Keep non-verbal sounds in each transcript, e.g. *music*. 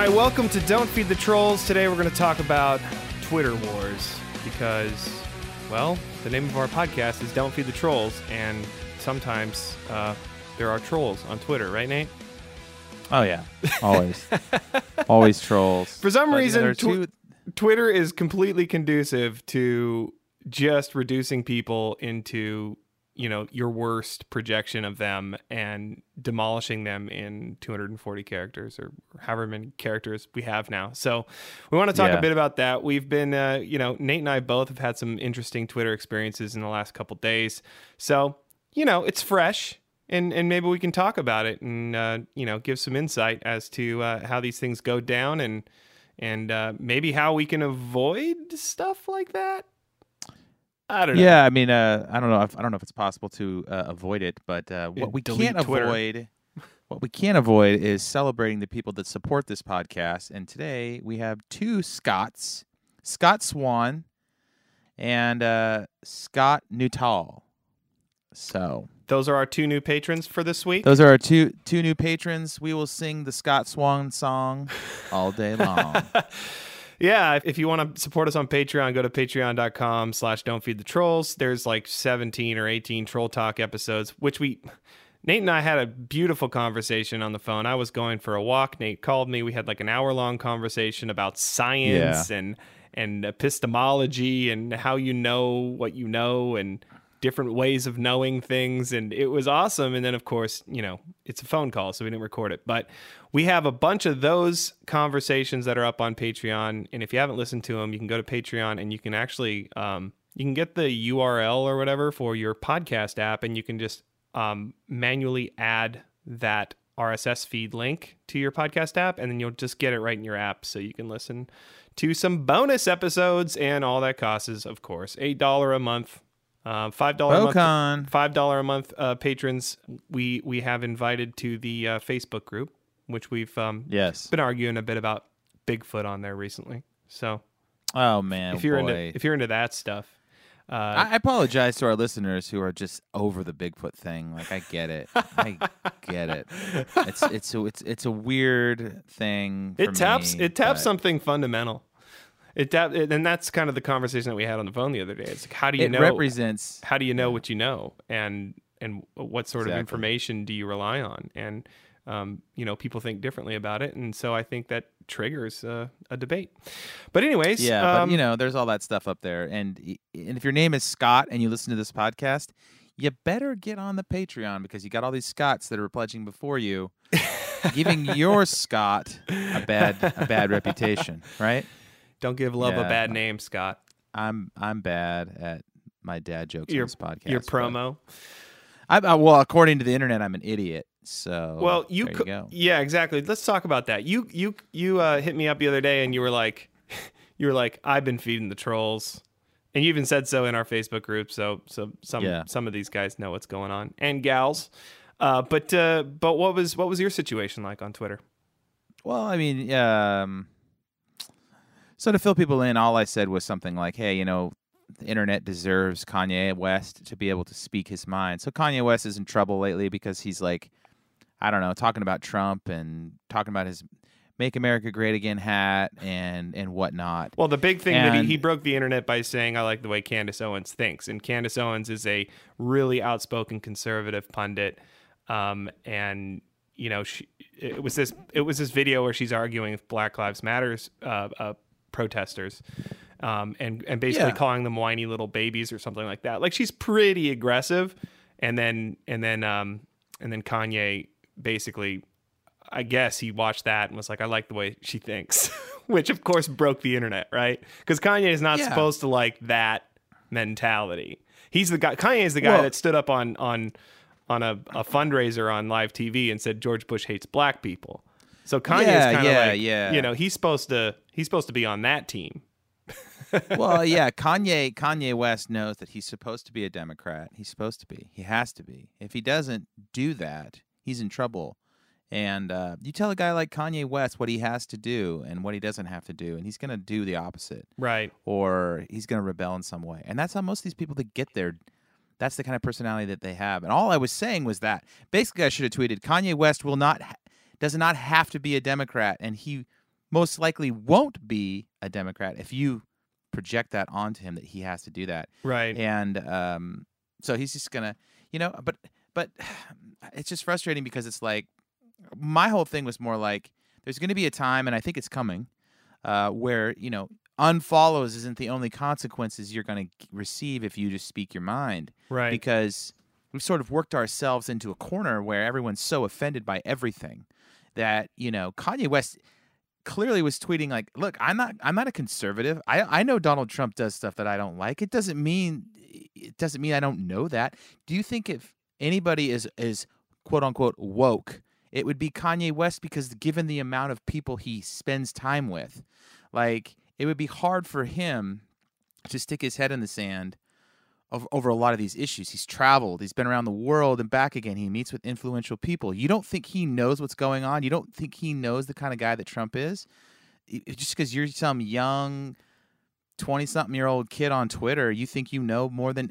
Right, welcome to Don't Feed the Trolls. Today we're going to talk about Twitter wars because, well, the name of our podcast is Don't Feed the Trolls, and sometimes uh, there are trolls on Twitter, right, Nate? Oh yeah, always, *laughs* always trolls. For some But, reason, tw- two- Twitter is completely conducive to just reducing people into, you know, your worst projection of them and demolishing them in 240 characters or however many characters we have now. So we want to talk a bit about that. We've been, uh, you know, Nate and I both have had some interesting Twitter experiences in the last couple days. So, you know, it's fresh. And, and maybe we can talk about it and uh, you know give some insight as to uh, how these things go down and and uh, maybe how we can avoid stuff like that. I don't know. yeah, I mean, uh, I don't know. If, I don't know if it's possible to uh, avoid it, but uh, what we delete can't Twitter. avoid, what we can't avoid, is celebrating the people that support this podcast. And today we have two Scots, Scott Swan, and uh, Scott Nuttall. So Those are our two new patrons for this week. those are our two two new patrons. We will sing the Scott Swan song all day long. *laughs* yeah, if- you want to support us on Patreon, go to patreon.com slash don't feed the trolls. There's like 17 or 18 troll talk episodes, which we Nate and I had a beautiful conversation on the phone. I was going for a walk. Nate called me. We had like an hour long conversation about science and and epistemology and how you know what you know and different ways of knowing things and it was awesome. And then of course you know it's a phone call so we didn't record it. But we have a bunch of those conversations that are up on patreon and if you haven't listened to them you can go to patreon and you can actually um, you can get the url or whatever for your podcast app and you can just um, manually add that rss feed link to your podcast app and then you'll just get it right in your app so you can listen to some bonus episodes and all that costs is of course eight dollar a month uh, five dollar a month five dollar a month uh, patrons we we have invited to the uh, Facebook group, which we've um, Yes. been arguing a bit about Bigfoot on there recently. So Oh man, if you're boy. into if you're into that stuff, uh, I apologize to our listeners who are just over the Bigfoot thing. Like I get it, I get it. It's it's a, it's it's a weird thing. For it taps me, it taps but something fundamental. It tap and that's kind of the conversation that we had on the phone the other day. It's like how do you It know represents. how do you know what you know and and what sort of information do you rely on and um, you know people think differently about it and so i think that triggers uh, a debate but anyways Yeah, um, but you know, there's all that stuff up there, and and if your name is Scott and you listen to this podcast, you better get on the Patreon because you got all these Scots that are pledging before you, giving *laughs* your Scott a bad a bad reputation, right? Don't give love a bad name scott I'm I'm bad at my dad jokes your, on this podcast. your promo I, I, well, according to the internet, I'm an idiot. So well you, there co- you go. yeah exactly let's talk about that you you you uh, hit me up the other day and you were like *laughs* you were like i've been feeding the trolls and you even said so in our facebook group so so some Yeah. some of these guys know what's going on and gals uh, but uh, but what was what was your situation like on twitter Well, I mean, um, so to fill people in, all I said was something like, "Hey, you know, the internet deserves Kanye West to be able to speak his mind." So Kanye West is in trouble lately because he's like, I don't know, talking about Trump and talking about his "Make America Great Again" hat and and whatnot. Well, the big thing that he, he broke the internet by saying, I like the way Candace Owens thinks. And Candace Owens is a really outspoken conservative pundit. Um, and, you know, she, it was this it was this video where she's arguing with Black Lives Matters uh, uh, protesters. Um, and, and basically Yeah. calling them whiny little babies or something like that. Like she's pretty aggressive. And then and then um, and then Kanye basically I guess he watched that and was like, I like the way she thinks, *laughs* which of course broke the internet, right? Because Kanye is not Yeah. supposed to like that mentality. He's the guy. Kanye is the guy Well- that stood up on on on a, a fundraiser on live TV and said George Bush hates black people. So Kanye Yeah, is kind of yeah, like, yeah. you know, he's supposed to he's supposed to be on that team. *laughs* well, yeah, Kanye Kanye West knows that he's supposed to be a Democrat. He's supposed to be. He has to be. If he doesn't do that, he's in trouble. And uh, you tell a guy like Kanye West what he has to do and what he doesn't have to do, and he's going to do the opposite, Right. or he's going to rebel in some way. And that's how most of these people that get there, that's the kind of personality that they have. And all I was saying was that basically, I should have tweeted Kanye West will not, ha- does not have to be a Democrat, and he most likely won't be a Democrat if you project that onto him that he has to do that. Right. And um, so he's just gonna, you know, but but *sighs* it's just frustrating because it's like my whole thing was more like there's going to be a time, and I think it's coming, uh, where you know unfollows isn't the only consequences you're going to receive if you just speak your mind, Right. because we've sort of worked ourselves into a corner where everyone's so offended by everything that you know Kanye West clearly was tweeting like look i'm not i'm not a conservative. I i know donald trump does stuff that i don't like. It doesn't mean it doesn't mean i don't know that. Do you think if anybody is is quote unquote woke it would be kanye west because given the amount of people he spends time with like it would be hard for him to stick his head in the sand over a lot of these issues. He's traveled, he's been around the world and back again. He meets with influential people. You don't think he knows what's going on? You don't think he knows the kind of guy that Trump is? I- Just because you're some young 20 something year old kid on Twitter, you think you know more than.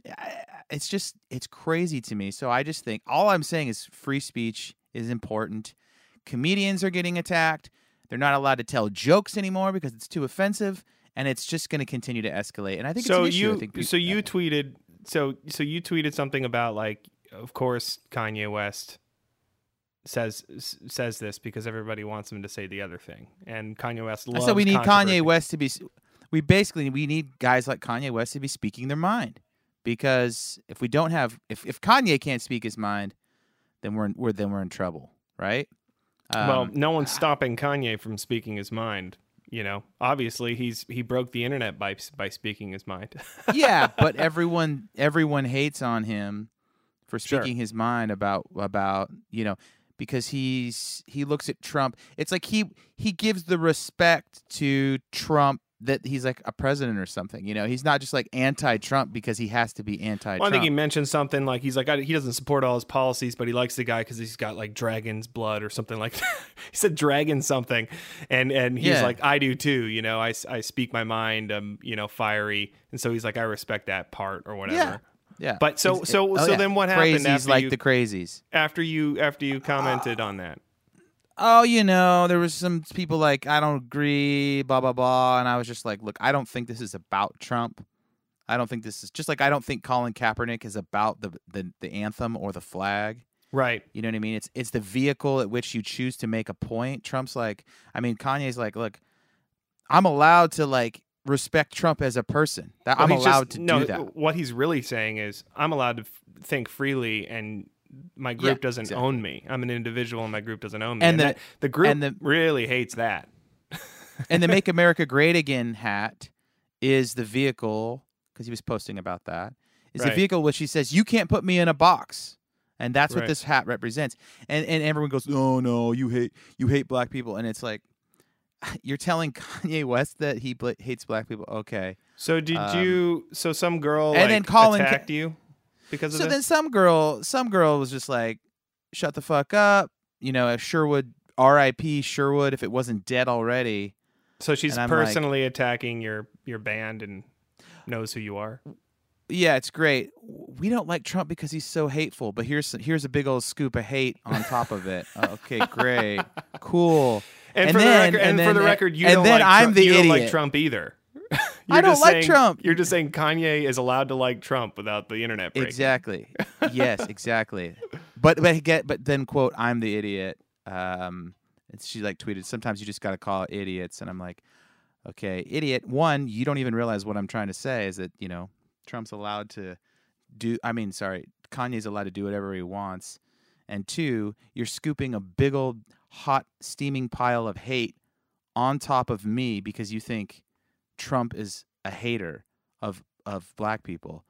It's just, it's crazy to me. So I just think all I'm saying is free speech is important. Comedians are getting attacked. They're not allowed to tell jokes anymore because it's too offensive. And it's just going to continue to escalate. And I think so it's an issue. I you so you tweeted so so you tweeted something about like of course Kanye West says says this because everybody wants him to say the other thing and Kanye West loves so we need Kanye. West to be. We basically we need guys like Kanye West to be speaking their mind, because if we don't have if if Kanye can't speak his mind, then we're in, we're then we're in trouble, right? well, Um, no one's stopping Kanye from speaking his mind. You know, obviously he's he broke the internet by by speaking his mind. *laughs* yeah, but everyone everyone hates on him for Sure. speaking his mind about about you know because he's he looks at Trump. It's like he he gives the respect to Trump that he's like a president or something. You know, he's not just like anti-Trump because he has to be anti-Trump. Well, I think he mentioned something like he's like I, he doesn't support all his policies, but he likes the guy because he's got like dragon's blood or something like that. *laughs* he said dragon something, and and he's Yeah. like I do too. You know, I I speak my mind. I'm you know fiery, and so he's like I respect that part or whatever. Yeah. Yeah. But so- so- oh, so yeah. then what happened Crazies after like you- the crazies. After you after you uh, commented on that, oh, you know, there was some people like, I don't agree, blah, blah, blah. And I was just like, look, I don't think this is about Trump. I don't think this is just like I don't think Colin Kaepernick is about the, the, the anthem or the flag. right? You know what I mean? It's it's the vehicle at which you choose to make a point. Trump's like, I mean, Kanye's like, look, I'm allowed to like respect Trump as a person. That Well, I'm allowed just- to no, do that. What he's really saying is I'm allowed to f- think freely and. My group Yeah, doesn't exactly. own me. I'm an individual, and my group doesn't own me. And And, the- that, the group and the- really hates that. *laughs* and the Make *laughs* America Great Again hat is the vehicle because he was posting about that. Is the vehicle which he says you can't put me in a box, and that's what Right. this hat represents. And and everyone goes, oh no, you hate you hate black people, and it's like *laughs* you're telling Kanye West that he bla- hates black people. Okay, So did Um, you? So some girl and like, then Colin Ka- attacked you because of so this. then some girl some girl was just like, shut the fuck up. You know, if Sherwood R.I.P. Sherwood, if it wasn't dead already. so she's I'm like- personally attacking your your band and knows who you are. Yeah, it's great. We don't like Trump because he's so hateful, but here's here's a big old scoop of hate on top of it. okay, great, *laughs* cool. And, And for then- the record, and and, for the record, you and don't then like I'm Trump, the you don't like. Trump either. *laughs* I don't like saying- Trump. You're just saying Kanye is allowed to like Trump without the internet breaking. Exactly. *laughs* yes, exactly. But but get but then quote I'm the idiot. Um, and she like tweeted. Sometimes you just got to call idiots, and I'm like, okay, idiot. One, you don't even realize what I'm trying to say is that you know Trump's allowed to do. I mean, sorry, Kanye's allowed to do whatever he wants. And two, you're scooping a big old hot steaming pile of hate on top of me because you think Trump is a hater of of black people.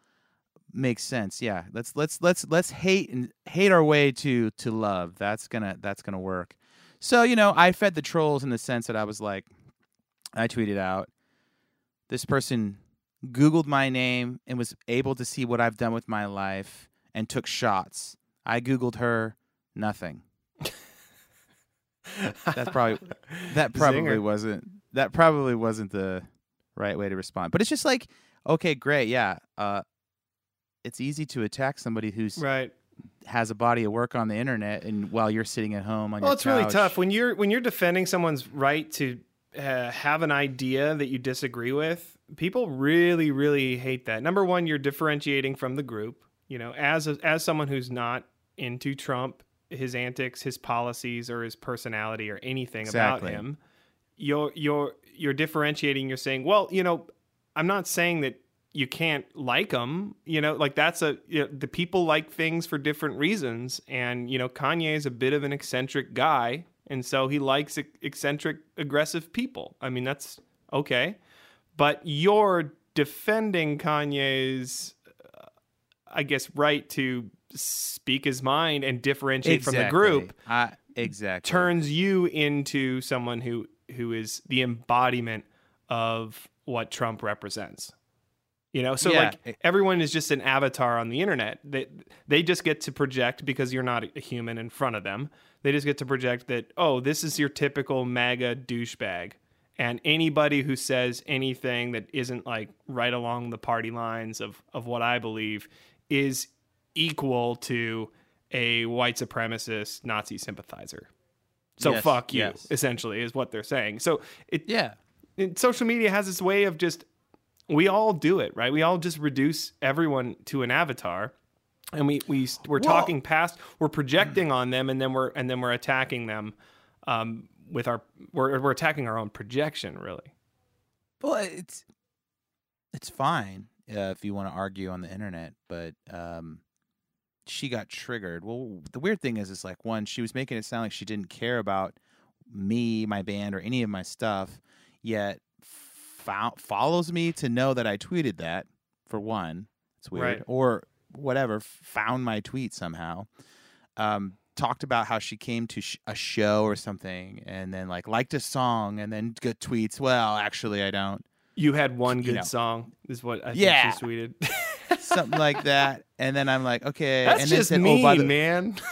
Makes sense yeah. Let's let's let's let's hate and hate our way to to love. That's gonna that's gonna work. So you know i fed the trolls in the sense that i was like i tweeted out this person googled my name and was able to see what i've done with my life and took shots. I googled her nothing. That's probably that *laughs* probably Zinger. wasn't that probably wasn't the right way to respond but it's just like okay great yeah uh it's easy to attack somebody who's right. has a body of work on the internet and while you're sitting at home on Well, it's really tough when you're when you're defending someone's right to uh, have an idea that you disagree with, people really, really hate that. Number one, you're differentiating from the group. You know, as a, as someone who's not into Trump, his antics, his policies, or his personality, or anything Exactly. about him, you're you're you're differentiating. You're saying, well, you know, I'm not saying that you can't like them. You know, like that's a you know, the people like things for different reasons, and you know, Kanye is a bit of an eccentric guy, and so he likes eccentric, aggressive people. I mean, that's okay, but you're defending Kanye's, uh, I guess, right to speak his mind and differentiate from the group I, exactly. turns you into someone who who is the embodiment of what Trump represents. You know, so Yeah. like everyone is just an avatar on the internet. They they just get to project because you're not a human in front of them. They just get to project that oh, this is your typical MAGA douchebag. And anybody who says anything that isn't like right along the party lines of of what I believe is equal to a white supremacist Nazi sympathizer. So Yes, fuck you, yes. essentially, is what they're saying. So it, Yeah. it- social media has this way of just we all do it, right? We all just reduce everyone to an avatar, and we we we're Well- talking past, we're projecting on them, and then we're and then we're attacking them um, with our we're we're attacking our own projection, really. Well, it's it's fine uh, if you want to argue on the internet, but um, she got triggered. Well, the weird thing is, is like one, she was making it sound like she didn't care about me, my band, or any of my stuff, yet fo- follows me to know that I tweeted that. For one, it's weird, Right. or whatever. Found my tweet somehow. Um, talked about how she came to sh- a show or something, and then like liked a song, and then good tweets. Well, actually, I don't. You had one You good know. song, is what I Yeah. think she tweeted. *laughs* something like that. And then I'm like, okay. That's and then just said, mean, oh, by the, man. *laughs*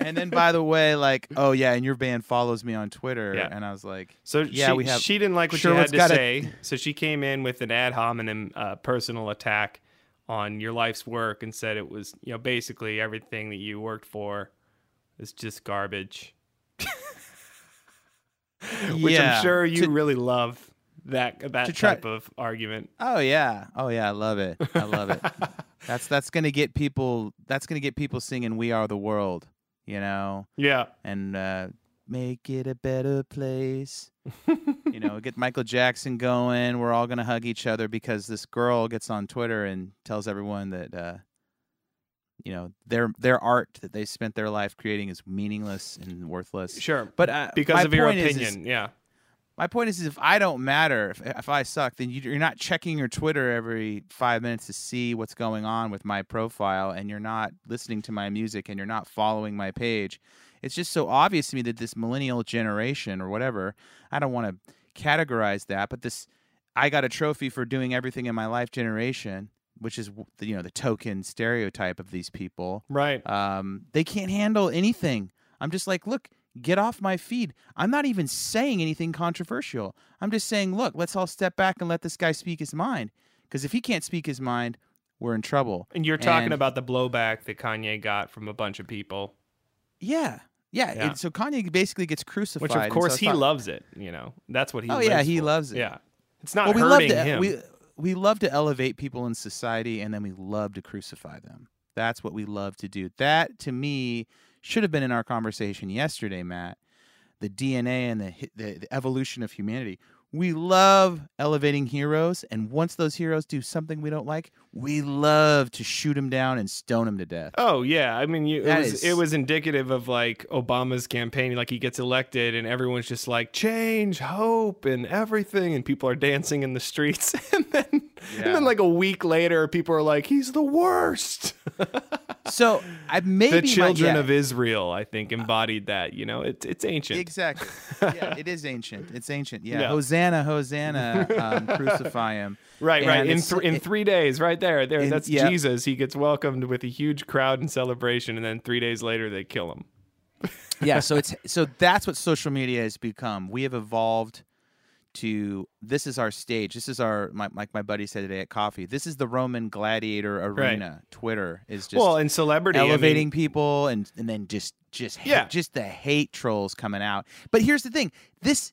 And then by the way, like, oh yeah, and your band follows me on Twitter. Yeah. And I was like, So Yeah, she, we have- she didn't like what Sherwood's you had to got say. So she came in with an ad hominem uh, personal attack on your life's work and said it was, you know, basically everything that you worked for is just garbage. *laughs* Which Yeah, I'm sure you to- really love that that to try- type of argument. oh yeah, oh yeah, I love it. I love it. *laughs* that's that's gonna get people. That's gonna get people singing "We Are the World," you know, Yeah. and uh, make it a better place. *laughs* you know, get Michael Jackson going. We're all gonna hug each other because this girl gets on Twitter and tells everyone that uh, you know their their art that they spent their life creating is meaningless and worthless. Sure. But uh, because of your point is- opinion. is- yeah. My point is, is if I don't matter, if, if I suck, then you, you're not checking your Twitter every five minutes to see what's going on with my profile, and you're not listening to my music, and you're not following my page. It's just so obvious to me that this millennial generation or whatever, I don't want to categorize that, but this, I got a trophy for doing everything in my life generation, which is the, you know the token stereotype of these people Right. um, they can't handle anything. I'm just like, look, get off my feed. I'm not even saying anything controversial. I'm just saying, look, let's all step back and let this guy speak his mind. Because if he can't speak his mind, we're in trouble. And you're talking and- about the blowback that Kanye got from a bunch of people, Yeah, yeah. Yeah. and so Kanye basically gets crucified. which of and so course he loves it. You know, that's what he. Oh, yeah, he for. loves it. Yeah, it's not Well, we love hurting to him. we we love to elevate people in society, and then we love to crucify them. That's what we love to do. That to me should have been in our conversation yesterday, Matt. The DNA and the the, the evolution of humanity. We love elevating heroes, and once those heroes do something we don't like, we love to shoot him down and stone him to death. Oh yeah, I mean, you, it was is- it was indicative of like Obama's campaign. Like he gets elected, and everyone's just like change, hope, and everything, and people are dancing in the streets. *laughs* and then, and then like a week later, people are like, he's the worst. *laughs* So I maybe the children my, yeah, of Israel, I think, embodied that. You know, it's it's ancient. Exactly. *laughs* Yeah, it is ancient. It's ancient. Yeah. Yeah. Hosanna, Hosanna, um, crucify him. Right, right. In th- in three days, right there, there. In- that's yeah. Jesus. He gets welcomed with a huge crowd and celebration, and then three days later, they kill him. yeah *laughs* so it's so that's what social media has become we have evolved to this is our stage this is our my, like my buddy said today at coffee this is the roman gladiator arena twitter is just well, and celebrity I mean- elevating people and and then just just hate, Yeah. just the hate trolls coming out but here's the thing this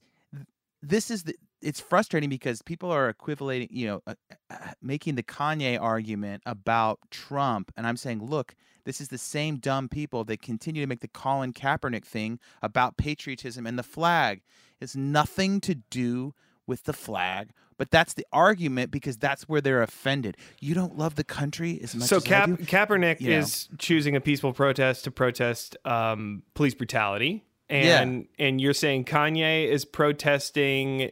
this is the it's frustrating because people are equivalating, you know, uh, uh, making the Kanye argument about Trump, and I'm saying, look, this is the same dumb people that continue to make the Colin Kaepernick thing about patriotism and the flag. It's nothing to do with the flag, but that's the argument because that's where they're offended. You don't love the country as much so as do. Kaepernick You know. is choosing a peaceful protest to protest um, police brutality, and and you're saying Kanye is protesting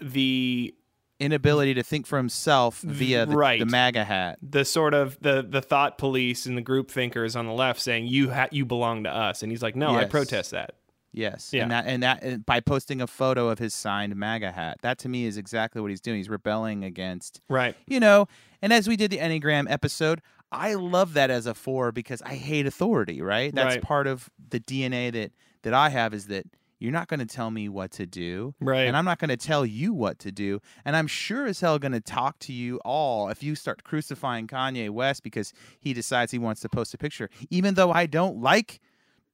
the Inability to think for himself mm, via the, Right. the MAGA hat. the sort of the the thought police and the group thinkers on the left saying you ha- you belong to us, and he's like, no, I protest that. Yes, Yeah. and that and that and by posting a photo of his signed MAGA hat, that to me is exactly what he's doing. He's rebelling against, Right. you know. And as we did the Enneagram episode, I love that as a four because I hate authority. Right, that's Right. part of the DNA that that I have is that you're not going to tell me what to do, Right. and I'm not going to tell you what to do, and I'm sure as hell going to talk to you all if you start crucifying Kanye West because he decides he wants to post a picture, even though I don't like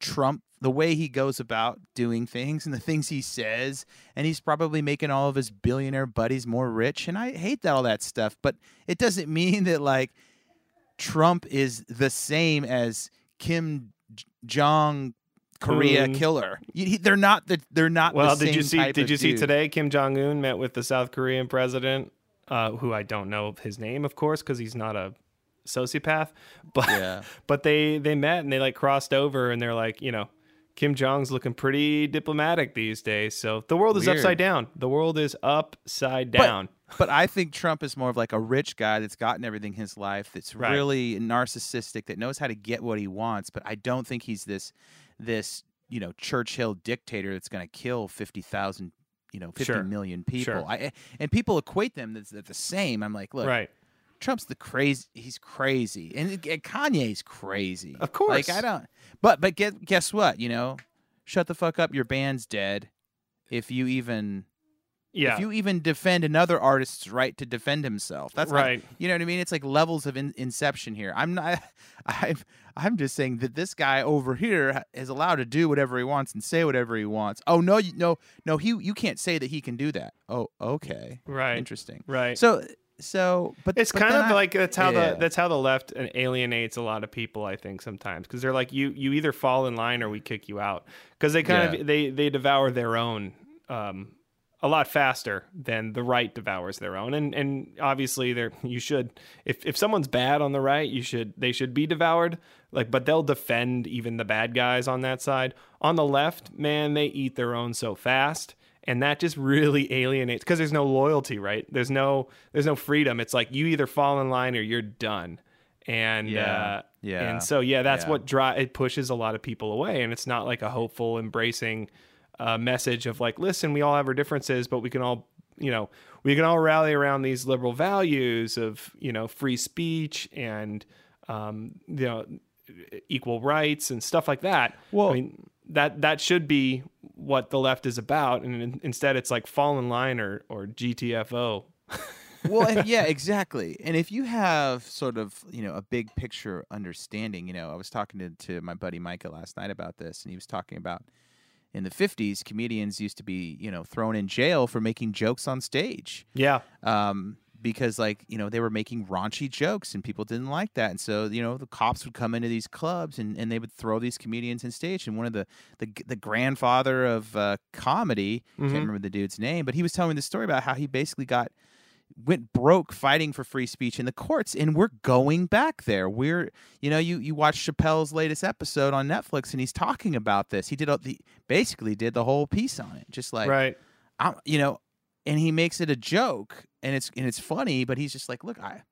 Trump, the way he goes about doing things and the things he says, and he's probably making all of his billionaire buddies more rich. And I hate that all that stuff, but it doesn't *laughs* mean that like Trump is the same as Kim Jong Korea Un. killer. You- They're not the they're not. Well, did you see? Did you see dude. today? Kim Jong Un met with the South Korean president, uh, who I don't know his name, of course, because he's not a sociopath. *laughs* But Yeah. but they they met and they like crossed over, and they're like, you know, Kim Jong's looking pretty diplomatic these days. So the world is Weird. upside down. The world is upside But- down. But I think Trump is more of like a rich guy that's gotten everything in his life, that's Right. really narcissistic, that knows how to get what he wants. But I don't think he's this this you know Churchill dictator that's going to kill fifty thousand you know fifty Sure. million people. Sure. I, eh, and people equate them that's the same. I'm like, look, right. Trump's the crazy. He's crazy, and, eh, and Kanye's crazy. Of course. like I don't. But but guess guess what? You know, shut the fuck up. Your band's dead. If you even Yeah. if you even defend another artist's right to defend himself that's Right. you know what i mean it's like levels of in, inception here i'm not *laughs* i'm i'm just saying that this guy over here is allowed to do whatever he wants and say whatever he wants oh no you no no he you can't say that he can do that oh okay right. interesting Right. so so but It's but kind of I- like that's how yeah. the that's how the left alienates a lot of people. I think sometimes because they're like you you either fall in line or we kick you out because they kind Yeah. of they they devour their own um, a lot faster than the right devours their own. And and obviously they're you should if if someone's bad on the right you should they should be devoured. Like but they'll defend even the bad guys on that side. On the left man they eat their own so fast. And that just really *laughs* alienates because there's no loyalty right? There's no there's no freedom. It's like you either fall in line or you're done. And Yeah. uh Yeah. and so yeah that's Yeah. what dri it pushes a lot of people away. And it's not like a hopeful embracing uh, message of like listen we all have our differences but we can all you know we can all rally around these liberal values of you know free speech and um, you know equal rights and stuff like that. Well- I mean that that should be what the left is about. And in, instead it's like fall in line or or GTFO *laughs* well if- yeah exactly. And if you have sort of you know a big picture understanding you know i was talking to, to my buddy micah last night about this and he was talking about in the 50s comedians used to be you know thrown in jail for making jokes on stage. Yeah. Um, because like you know they were making raunchy jokes and people didn't like that. And so you know the cops would come into these clubs and, and they would throw these comedians in stage. And one of the the, the grandfather of uh, comedy Mhm. can't remember the dude's name but he was telling me the story about how he basically got went broke fighting for free speech in the courts and we're going back there we're you know you you watch chappelle's latest episode on netflix and he's talking about this he did all the basically did the whole piece on it just like right I'm, you know, and he makes it a joke, and it's and it's funny, but he's just like, look, I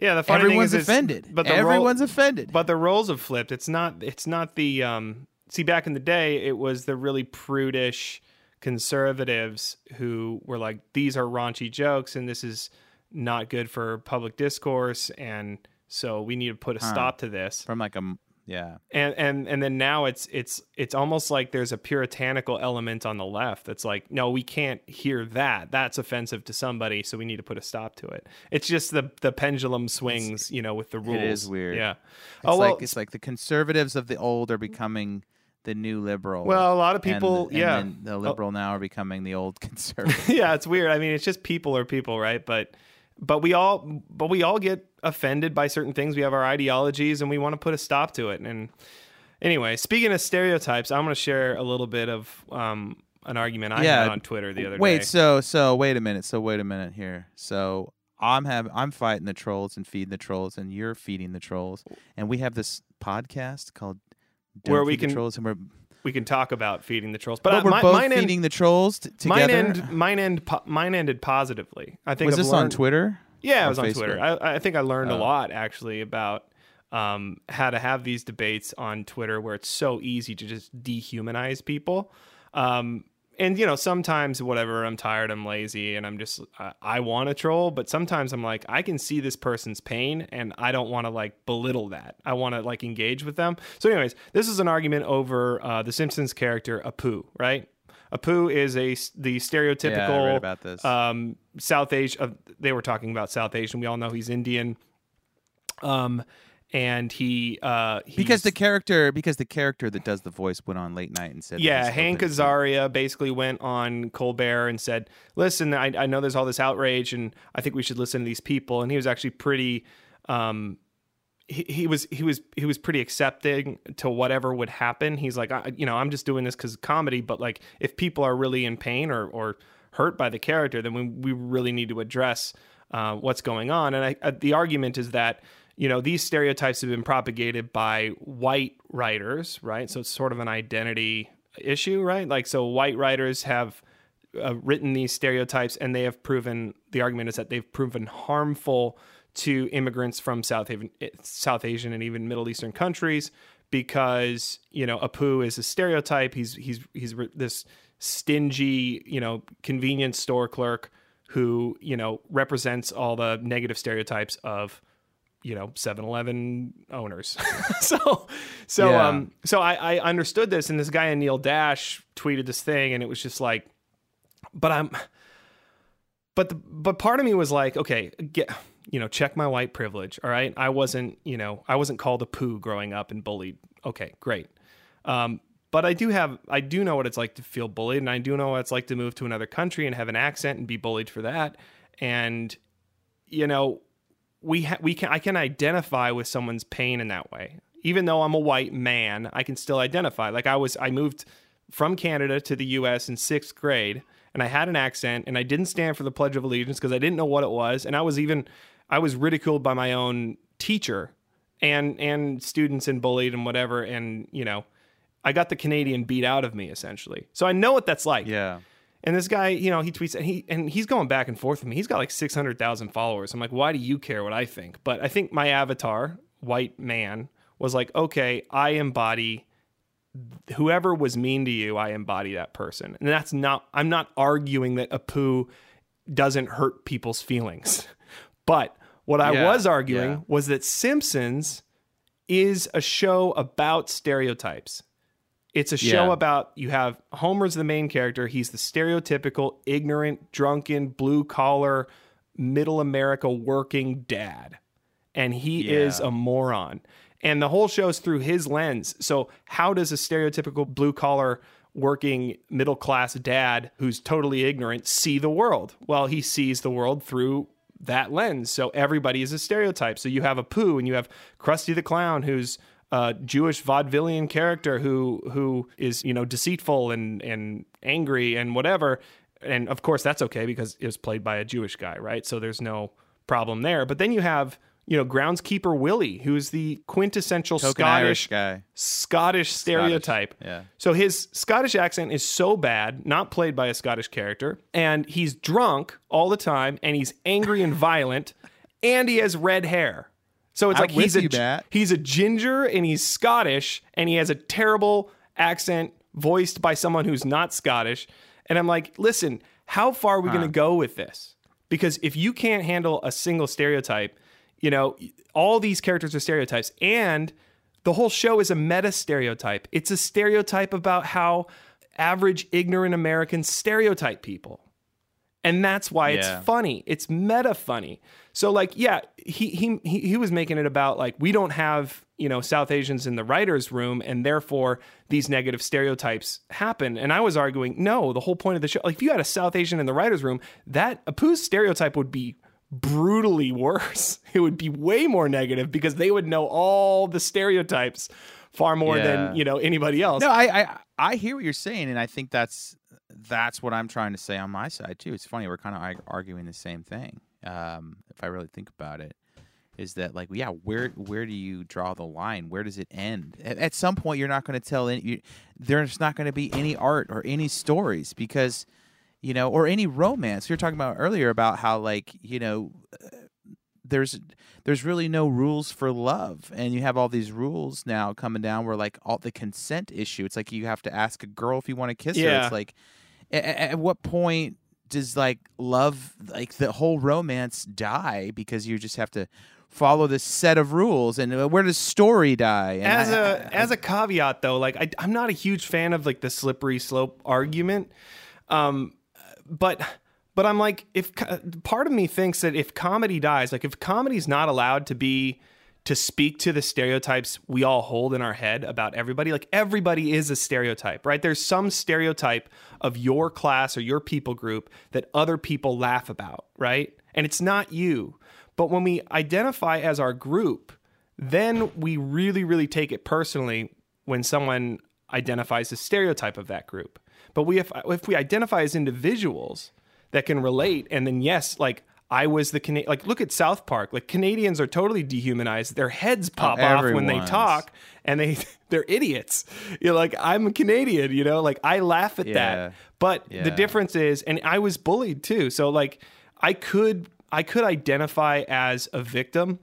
yeah the funny everyone's thing is offended, but the role- everyone's offended. but the roles have flipped. It's not. It's not the. Um, see, back in the day, it was the really prudish conservatives who were like, "These are raunchy jokes, and this is not good for public discourse, and so we need to put a Huh. stop to this." from like a, yeah, And and and then now it's it's it's almost like there's a puritanical element on the left that's like, no, we can't hear that. That's offensive to somebody, so we need to put a stop to it. It's just the the pendulum swings, you know, with the rules. is weird. Yeah. it's oh well, like it's like the conservatives of the old are becoming the new liberal. Well, a lot of people, and yeah. then the liberal now are becoming the old *laughs* conservative. *laughs* yeah, it's weird. I mean, it's just people are people, right? But but we all but we all get offended by certain things. We have our ideologies and we want to put a stop to it. And anyway, speaking of stereotypes, I'm going to share a little bit of um, an argument I Yeah. had on Twitter the other wait, day. Wait, so so wait a minute. So wait a minute here. So I'm having I'm fighting the trolls and feeding the trolls, and you're feeding the trolls, and we have this podcast called Don't Where we can- trolls, and we're we can talk about feeding the trolls, but, but I, we're my, both mine, end, feeding the trolls t- mine together. end mine end po- mine ended positively. I think Was I've this on Twitter? Yeah, it was on Facebook? Twitter. I, I think I learned a Oh. lot actually about um, how to have these debates on Twitter where it's so easy to just dehumanize people. Um, and you know, sometimes whatever, I'm tired, I'm lazy, and I'm just I, I want to troll. But sometimes I'm like, I can see this person's pain, and I don't want to like belittle that. I want to like engage with them. So, anyways, this is an argument over uh, the Simpsons character Apu, right? Apu is a the stereotypical Yeah, about this. um, South Asia. They were talking about South Asian. We all know he's Indian. Um, and he uh, because the character because the character that does the voice went on late night and said yeah, Hank Azaria basically went on Colbert and said, "Listen, I, I know there's all this outrage, and I think we should listen to these people." And he was actually pretty. Um, he, he was he was he was pretty accepting to whatever would happen. He's like, I, you know, I'm just doing this because comedy, but like, if people are really in pain or or hurt by the character, then we we really need to address uh, what's going on. And I, uh, the argument is that you know these stereotypes have been propagated by white writers, right? So it's sort of an identity issue, right? Like, so white writers have uh, written these stereotypes, and they have proven the argument is that they've proven harmful to immigrants from South Haven, South Asian and even Middle Eastern countries because you know Apu is a stereotype. He's he's he's re- this stingy you know convenience store clerk who you know represents all the negative stereotypes of you know 7-Eleven owners. *laughs* so so Yeah. um so I, I understood this and this guy Anil Dash tweeted this thing and it was just like but I'm but the, but part of me was like okay get you know check my white privilege all right I wasn't you know I wasn't called a poo growing up and bullied okay great um but I do have I do know what it's like to feel bullied and I do know what it's like to move to another country and have an accent and be bullied for that and you know we ha- we can I can identify with someone's pain in that way. Even though I'm a white man, I can still identify. Like I was I moved from Canada to the US in 6th grade and I had an accent and I didn't stand for the pledge of allegiance because I didn't know what it was and I was even I was ridiculed by my own teacher and and students and bullied and whatever and you know I got the Canadian beat out of me essentially. So I know what that's like. Yeah. And this guy, you know, he tweets and he and he's going back and forth with me. He's got like six hundred thousand followers. I'm like, why do you care what I think? But I think my avatar, white man, was like, okay, I embody whoever was mean to you. I embody that person, and that's not. I'm not arguing that Apu doesn't hurt people's feelings, *laughs* but what I Yeah, was arguing yeah. was that Simpsons is a show about stereotypes. It's a show Yeah. about you have Homer's the main character. He's the stereotypical ignorant, drunken, blue collar, middle America working dad. And he Yeah. is a moron. And the whole show is through his lens. So, how does a stereotypical blue collar working middle class dad who's totally ignorant see the world? Well, he sees the world through that lens. So everybody is a stereotype. So you have Apu and you have Krusty the Clown who's a Jewish vaudevillian character who who is, you know, deceitful and and angry and whatever. And of course that's okay because it was played by a Jewish guy, right? So there's no problem there. But then you have, you know, groundskeeper Willie, who's the quintessential Token Irish Scottish guy. Scottish stereotype. Yeah. So his Scottish accent is so bad, not played by a Scottish character, and he's drunk all the time, and he's angry and *laughs* violent, and he has red hair. So it's I'm like he's a you, he's a ginger and he's Scottish, and he has a terrible accent voiced by someone who's not Scottish. And I'm like, listen, how far are we going to go with this? Because if you can't handle a single stereotype, you know, all these characters are stereotypes, and the whole show is a meta stereotype. It's a stereotype about how average ignorant Americans stereotype people. And that's why Yeah. it's funny. It's meta funny. So like, yeah, he he he he was making it about like we don't have you know South Asians in the writers' room, and therefore these negative stereotypes happen. And I was arguing, no, the whole point of the show, like if you had a South Asian in the writers' room, that Apu's stereotype would be brutally *laughs* worse. It would be way more negative because they would know all the stereotypes far more Yeah. than you know anybody else. No, I, I I hear what you're saying, and I think that's that's what I'm trying to say on my side too. It's funny we're kind of arguing the same thing. Um, if I really think about it, is that like yeah, where where do you draw the line? Where does it end? At, at some point, you're not going to tell any. You, there's not going to be any art or any stories because you know, or any romance. You were talking about earlier about how like you know. uh, There's there's really no rules for love, and you have all these rules now coming down where like all the consent issue. It's like you have to ask a girl if you want to kiss her. It's like at, at what point does like love like the whole romance die? Because you just have to follow this set of rules and uh, where does story die? And as I- a I- as a caveat though like I, i'm not a huge fan of like the slippery slope argument. Um but but i'm like if part of me thinks that if comedy dies like if comedy's not allowed to be to speak to the stereotypes we all hold in our head about everybody like everybody is a stereotype right? There's some stereotype of your class or your people group that other people laugh about right and it's not you but when we identify as our group then we really, really take it personally when someone identifies a stereotype of that group. But we, if, if we identify as individuals that can relate, and then yes, like I was the Canadian, like look at South Park, like Canadians are totally dehumanized. Their heads oh, pop off when they talk, and they *laughs* they're idiots. You're like I'm a Canadian, you know, like I laugh at Yeah. that. But the difference is, and I was bullied too, so like I could I could identify as a victim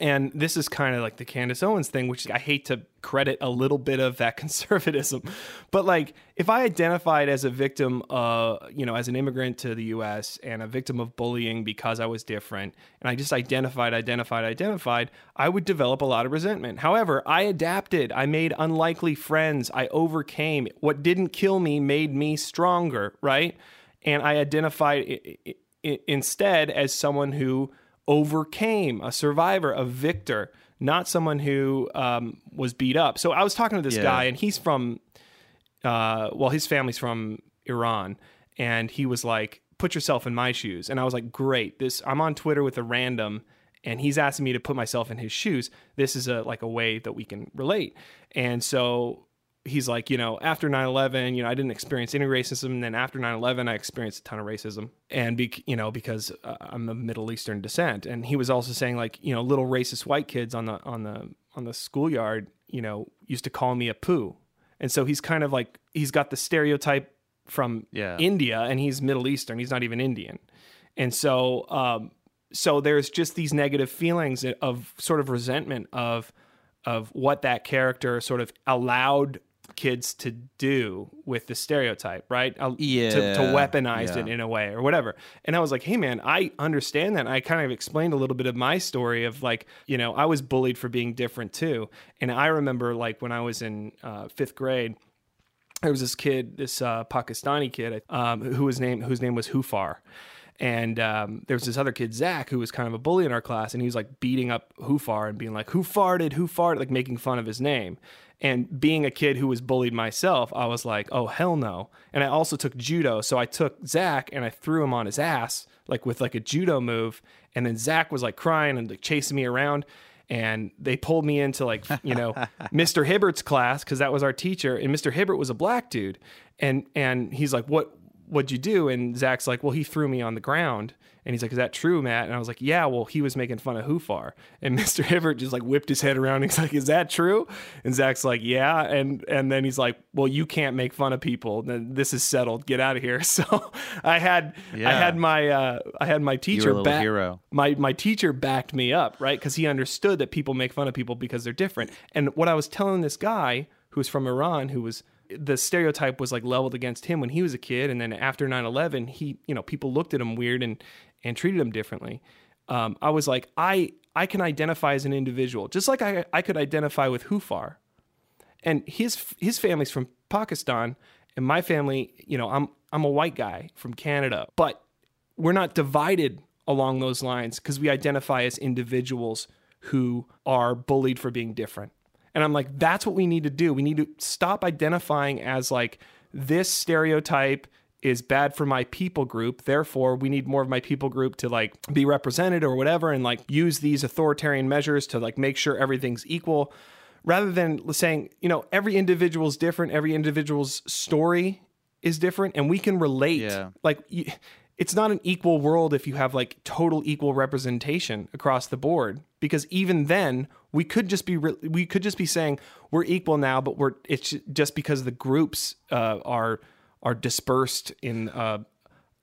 and this is kind of like the Candace Owens thing, which I hate to credit a little bit of that *laughs* conservatism. But like, if I identified as a victim, uh, you know, as an immigrant to the U.S. and a victim of bullying because I was different, and I just identified, identified, identified, I would develop a lot of resentment. However, I adapted. I made unlikely friends. I overcame. What didn't kill me made me stronger, right? And I identified instead as someone who overcame, a survivor, a victor, not someone who um, was beat up. So I was talking to this Yeah. guy, and he's from, uh, well, his family's from Iran, and he was like, "Put yourself in my shoes," and I was like, "Great." This I'm on Twitter with a random. And he's asking me to put myself in his shoes. This is a like a way that we can relate. And so he's like, you know, after 9/11, you know, I didn't experience any racism, and then after 9/11, I experienced a ton of racism, and be, you know, because uh, I'm of Middle Eastern descent. And he was also saying like, you know, little racist white kids on the on the on the schoolyard, you know, used to call me a poo, and so he's kind of like he's got the stereotype from Yeah. India, and he's Middle Eastern. He's not even Indian, and so um, so there's just these negative feelings of sort of resentment of of what that character sort of allowed kids to do with the stereotype, right? Uh, to, to Yeah, weaponize it in a way or whatever. And I was like, hey man, I understand that. And I kind of explained a little bit of my story of like, you know, I was bullied for being different too. And I remember like when I was in uh, fifth grade, there was this kid, this uh, Pakistani kid, um, who was named whose name was Hufar, and um, there was this other kid Zach who was kind of a bully in our class, and he was like beating up Hufar and being like, "Who farted? Who farted?" Like making fun of his name. And being a kid who was bullied myself, I was like, "Oh hell no!" And I also took judo, so I took Zach and I threw him on his ass like with like a judo move, and then Zach was like crying and like chasing me around and they pulled me into like you know *laughs* Mr. Hibbert's class because that was our teacher, and Mr. Hibbert was a black dude, and and he's like, "What what'd you do?" And Zach's like, "Well, he threw me on the ground." And he's like, "Is that true, Matt?" And I was like, "Yeah." Well, he was making fun of Hufar, and *laughs* Mr. Hibbert just like whipped his head around. He's like, "Is that true?" And Zach's like, "Yeah." And and then he's like, "Well, you can't make fun of people. Then this is settled. Get out of here." *laughs* So I had I had my uh, I had my teacher a little back hero. my my teacher backed me up, right? Because he understood that people make fun of people because they're different. And what I was telling this guy who was from Iran, who was the stereotype was like leveled against him when he was a kid, and then after 9-11, he you know people looked at him weird and and treated him differently. Um, I was like, I I can identify as an individual, just like I I could identify with Hufar, and his his family's from Pakistan, and my family, you know, I'm I'm a white guy from Canada, but we're not divided along those lines because we identify as individuals who are bullied for being different. And I'm like, that's what we need to do. We need to stop identifying as like this stereotype is bad for my people group. Therefore, we need more of my people group to like be represented or whatever and like use these authoritarian measures to like make sure everything's equal rather than saying, you know, every individual is different, every individual's story is different and we can relate. Yeah. Like it's not an equal world if you have like total equal representation across the board because even then we could just be re- we could just be saying we're equal now but we're it's just because the groups uh, are are dispersed in a,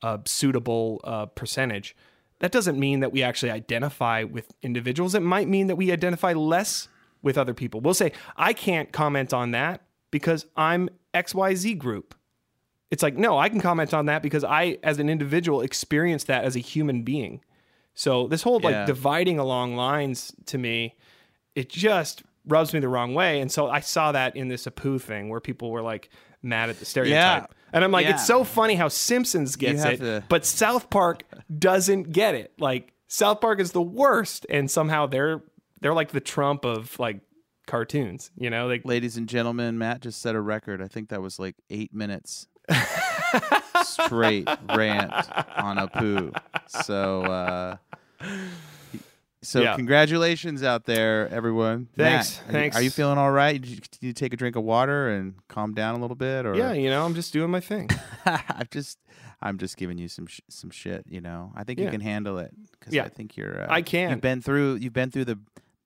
a suitable uh, percentage. That doesn't mean that we actually identify with individuals. It might mean that we identify less with other people. We'll say i can't comment on that because i'm xyz group. It's like, no, I can comment on that because I, as an individual, experienced that as a human being. So this whole like dividing along lines to me, it just rubs me the wrong way. And so I saw that in this Apu thing where people were like mad at the stereotype. Yeah. And I'm like, Yeah. it's so funny how Simpsons gets it, to- but South Park doesn't get it. Like South Park is the worst, and somehow they're they're like the Trump of like cartoons. You know, like Ladies and gentlemen, Matt just set a record. I think that was like eight minutes *laughs* straight rant on Apu. So, uh, so Yeah. congratulations out there, everyone. Thanks, Matt, are you- thanks. Are you feeling all right? Did you, did you take a drink of water and calm down a little bit? Or yeah, you know, I'm just doing my thing. *laughs* I'm just, I'm just giving you some sh- some shit. You know, I think you can handle it because Yeah. I think you're. Uh, I can. You've been through. You've been through the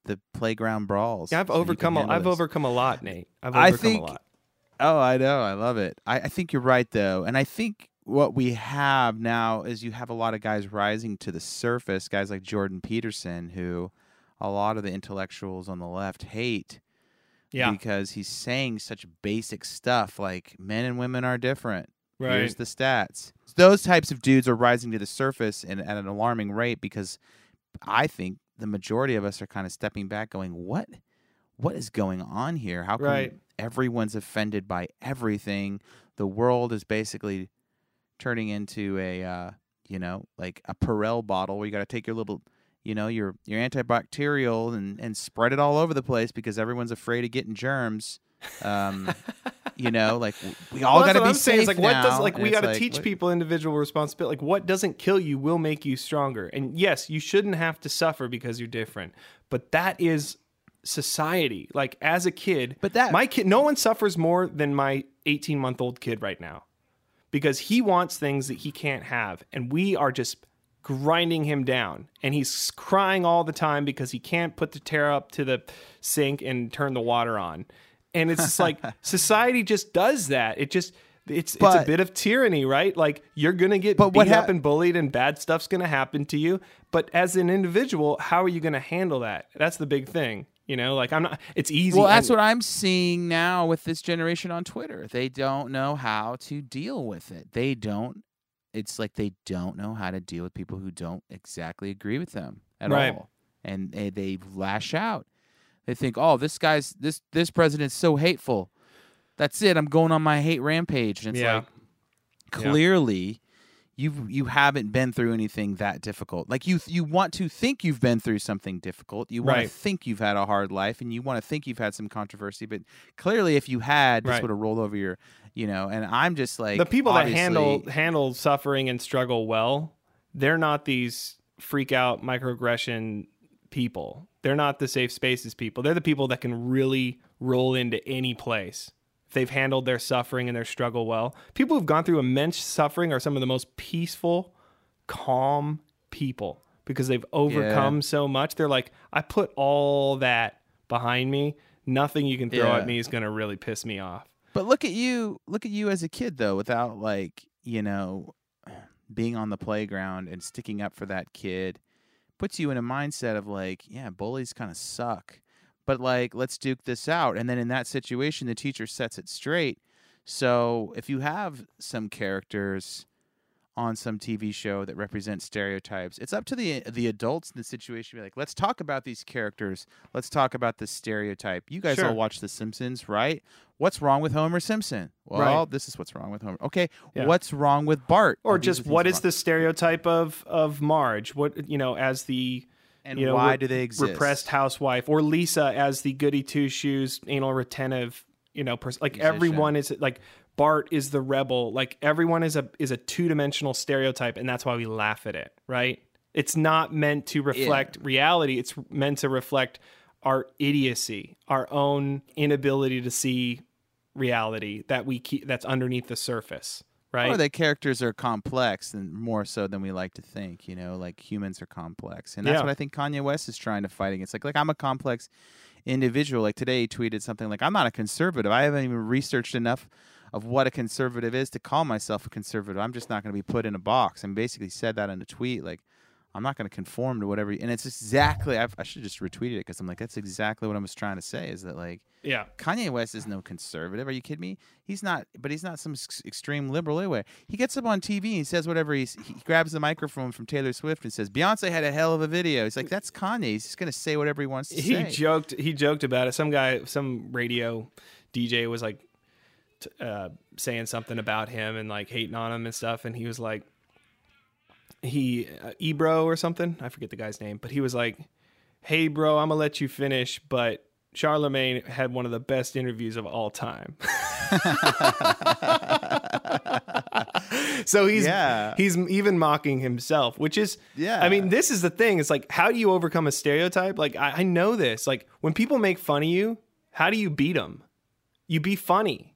the playground brawls. Yeah, I've so overcome. A, I've this. overcome a lot, Nate. I've I overcome think- a lot. Oh, I know. I love it. I, I think you're right, though. And I think what we have now is you have a lot of guys rising to the surface, guys like Jordan Peterson, who a lot of the intellectuals on the left hate Yeah, because he's saying such basic stuff like men and women are different. right. Here's the stats. Those types of dudes are rising to the surface and at an alarming rate because I think the majority of us are kind of stepping back going, What what is going on here? How come Right. everyone's offended by everything? The world is basically turning into a uh, you know, like a Purell bottle where you gotta take your little you know, your your antibacterial and, and spread it all over the place because everyone's afraid of getting germs. Um, *laughs* you know, like we all Well, got to be I'm safe like what does now, like and we got to like, teach what- people individual responsibility. Like what doesn't kill you will make you stronger. And yes, you shouldn't have to suffer because you're different. But that is society. Like as a kid, But that- my kid, no one suffers more than my 18 month old kid right now, because he wants things that he can't have, and we are just grinding him down. And he's crying all the time because he can't put the tear up to the sink and turn the water on. And it's just like *laughs* society just does that. It just it's it's a bit of tyranny right? Like you're gonna get But beat what up and bullied and bad stuff's gonna happen to you. But as an individual how are you gonna handle that? That's the big thing you know like i'm not it's easy Well, that's what I'm seeing now with this generation on Twitter. They don't know how to deal with it. They don't. It's like they don't know how to deal with people who don't exactly agree with them at Right. all, and they, they lash out. They think, "Oh, this guy's this this president's so hateful. That's it. I'm going on my hate rampage." And it's Yeah. like Yeah. clearly you you haven't been through anything that difficult. Like you you want to think you've been through something difficult. You want to think you've had a hard life and you want to think you've had some controversy, but clearly if you had this Right. would have rolled over your, you know, and I'm just like the people that handle handle suffering and struggle well they're not these freak out microaggression people they're not the safe spaces people they're the people that can really roll into any place if they've handled their suffering and their struggle well. People who've gone through immense suffering are some of the most peaceful calm people because they've overcome so much. They're like i put all that behind me. Nothing you can throw Yeah. at me is going to really piss me off. But look at you, look at you as a kid though, without like, you know, *sighs* being on the playground and sticking up for that kid. Puts you in a mindset of like, yeah, bullies kind of suck. But like, let's duke this out. And then in that situation, the teacher sets it straight. So if you have some characters on some TV show that represent stereotypes, it's up to the the adults in the situation to be like, let's talk about these characters. Let's talk about this stereotype. You guys Sure. all watch The Simpsons, right? What's wrong with Homer Simpson? Well, Right. this is what's wrong with Homer. Okay, Yeah. what's wrong with Bart? or just what is wrong. the stereotype of of Marge? What you know as the And you know, why re- do they exist? repressed housewife or Lisa as the goody two shoes, anal retentive, you know, person. Like Musician. everyone is like Bart is the rebel. Like everyone is a is a two dimensional stereotype, and that's why we laugh at it, right? It's not meant to reflect reality. It's meant to reflect our idiocy, our own inability to see reality that we keep that's underneath the surface, right? Or that characters are complex and more so than we like to think. You know, like humans are complex, and that's Yeah. what I think Kanye West is trying to fight against. Like, like I'm a complex individual. Like today, he tweeted something like, "I'm not a conservative. I haven't even researched enough of what a conservative is to call myself a conservative. I'm just not going to be put in a box." And basically said that in a tweet, like. I'm not going to conform to whatever, and it's exactly. I've, I should just retweeted it because I'm like, that's exactly what I was trying to say. Is that like, yeah. Kanye West is no conservative. Are you kidding me? He's not, but he's not some ex- extreme liberal anyway. He gets up on TV and he says whatever. He's, he grabs the microphone from Taylor Swift and says, "Beyonce had a hell of a video." He's like, "That's Kanye. He's just gonna say whatever he wants to he say." He joked he joked about it some guy some radio dj was like t- uh, saying something about him and like hating on him and stuff and he was like he uh, ebro or something? I forget the guy's name but he was like hey bro i'm gonna let you finish but Charlamagne had one of the best interviews of all time. *laughs* So he's Yeah. he's even mocking himself which is Yeah. i mean this is the thing it's like how do you overcome a stereotype? Like I, I know this like when people make fun of you how do you beat them you be funny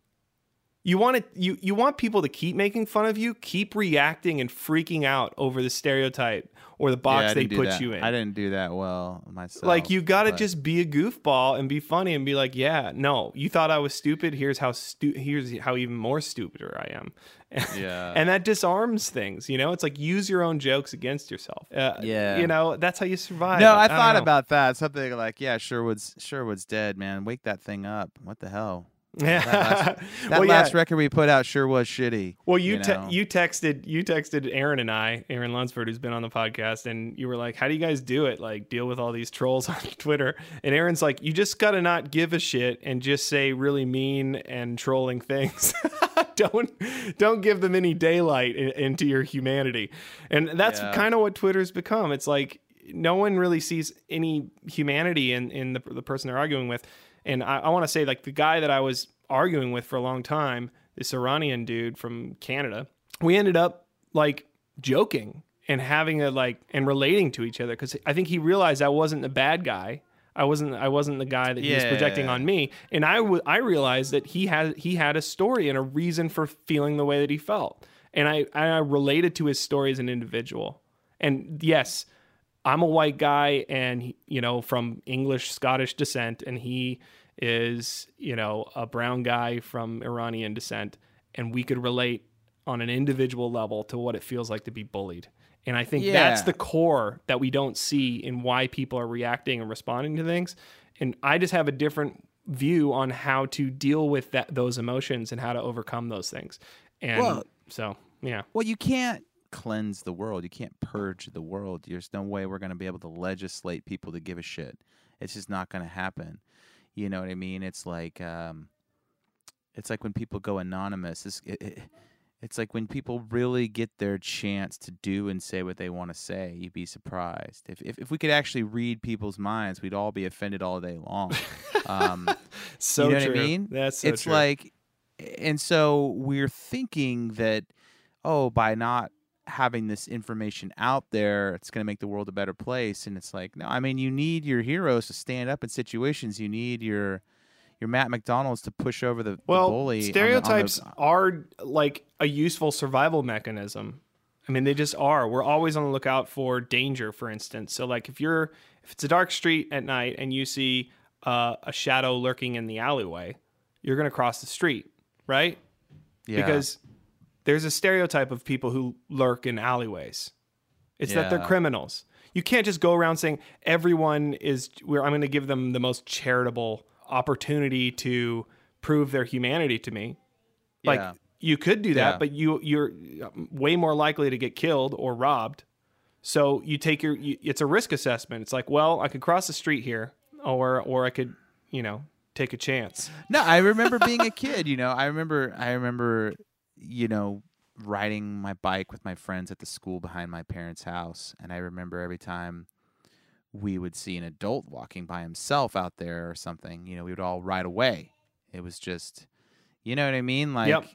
you want it you you want people to keep making fun of you keep reacting and freaking out over the stereotype or the box Yeah, they put that. you in I didn't do that well myself. like you got to just be a goofball and be funny and be like yeah no you thought i was stupid here's how stu- here's how even more stupider i am *laughs* Yeah. and that disarms things you know it's like use your own jokes against yourself uh, Yeah. you know that's how you survive No, I don't thought about that. Something like, yeah, Sherwood's Sherwood's dead, man. Wake that thing up. What the hell? Yeah That last, *laughs* that well, last yeah. record we put out sure was shitty. Well, you you te- you texted you texted Aaron and I, Aaron Lunsford, who's been on the podcast, and you were like, "How do you guys do it? Like, deal with all these trolls *laughs* on Twitter?" And Aaron's like, "You just gotta not give a shit and just say really mean and trolling things. *laughs* don't don't give them any daylight in, into your humanity." And that's Yeah. kind of what Twitter's become. It's like no one really sees any humanity in in the, the person they're arguing with. And I, I want to say, like the guy that I was arguing with for a long time, this Iranian dude from Canada, we ended up like joking and having a like and relating to each other because I think he realized I wasn't the bad guy. I wasn't I wasn't the guy that he was projecting on me, and I w- I realized that he had he had a story and a reason for feeling the way that he felt, and I I related to his story as an individual. And yes, I'm a white guy and you know from English Scottish descent and he is you know a brown guy from Iranian descent and we could relate on an individual level to what it feels like to be bullied. And I think that's the core that we don't see in why people are reacting and responding to things. And I just have a different view on how to deal with that those emotions and how to overcome those things. And Well- so, yeah. Well, you can't cleanse the world. You can't purge the world. There's no way we're going to be able to legislate people to give a shit. It's just not going to happen. You know what I mean? It's like um, it's like when people go anonymous. It's, it, it, it's like when people really get their chance to do and say what they want to say. You'd be surprised if, if if we could actually read people's minds. We'd all be offended all day long. Um, *laughs* So you know true. what I mean? That's so it's true. like, and so we're thinking that, oh, by not having this information out there, it's going to make the world a better place. And it's like, no, I mean, you need your heroes to stand up in situations. You need your your Matt McDonald's to push over the, the well, bully. on the- on the- stereotypes are like a useful survival mechanism. I mean, they just are. We're always on the lookout for danger, for instance. So, like, if you're if it's a dark street at night and you see uh, a shadow lurking in the alleyway, you're going to cross the street, right? yeah. Because there's a stereotype of people who lurk in alleyways. It's that they're criminals. You can't just go around saying everyone is. Where I'm going to give them the most charitable opportunity to prove their humanity to me. Like Yeah. you could do that, Yeah. but you you're um, way more likely to get killed or robbed. So you take your. You, it's a risk assessment. It's like, well, I could cross the street here, or or I could, you know, take a chance. No, I remember being a kid. You know, I remember. I remember. You know, riding my bike with my friends at the school behind my parents' house, and I remember every time we would see an adult walking by himself out there or something, you know, we would all ride away. It was just, you know what I mean? Like Yep.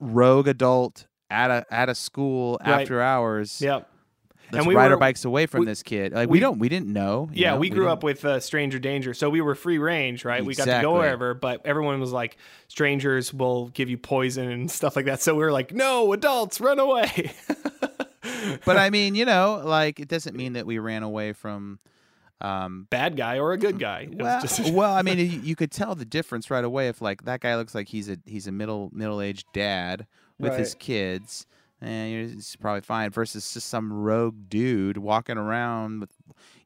rogue adult at a at a school Right. after hours. Yep. Let's And we ride were- our bikes away from we- this kid. Like we, we- don't, we didn't know. you Yeah, know? we grew up with uh, stranger danger, so we were free range, right? We got to go wherever, but everyone was like, strangers will give you poison and stuff like that. So we were like, no, adults, run away. *laughs* But I *laughs* mean, you know, like it doesn't mean that we ran away from. Um, Bad guy or a good guy. Well, just- *laughs* well, I mean, you, you could tell the difference right away. If like that guy looks like he's a he's a middle middle aged dad with his kids, and he's probably fine. Versus just some rogue dude walking around with,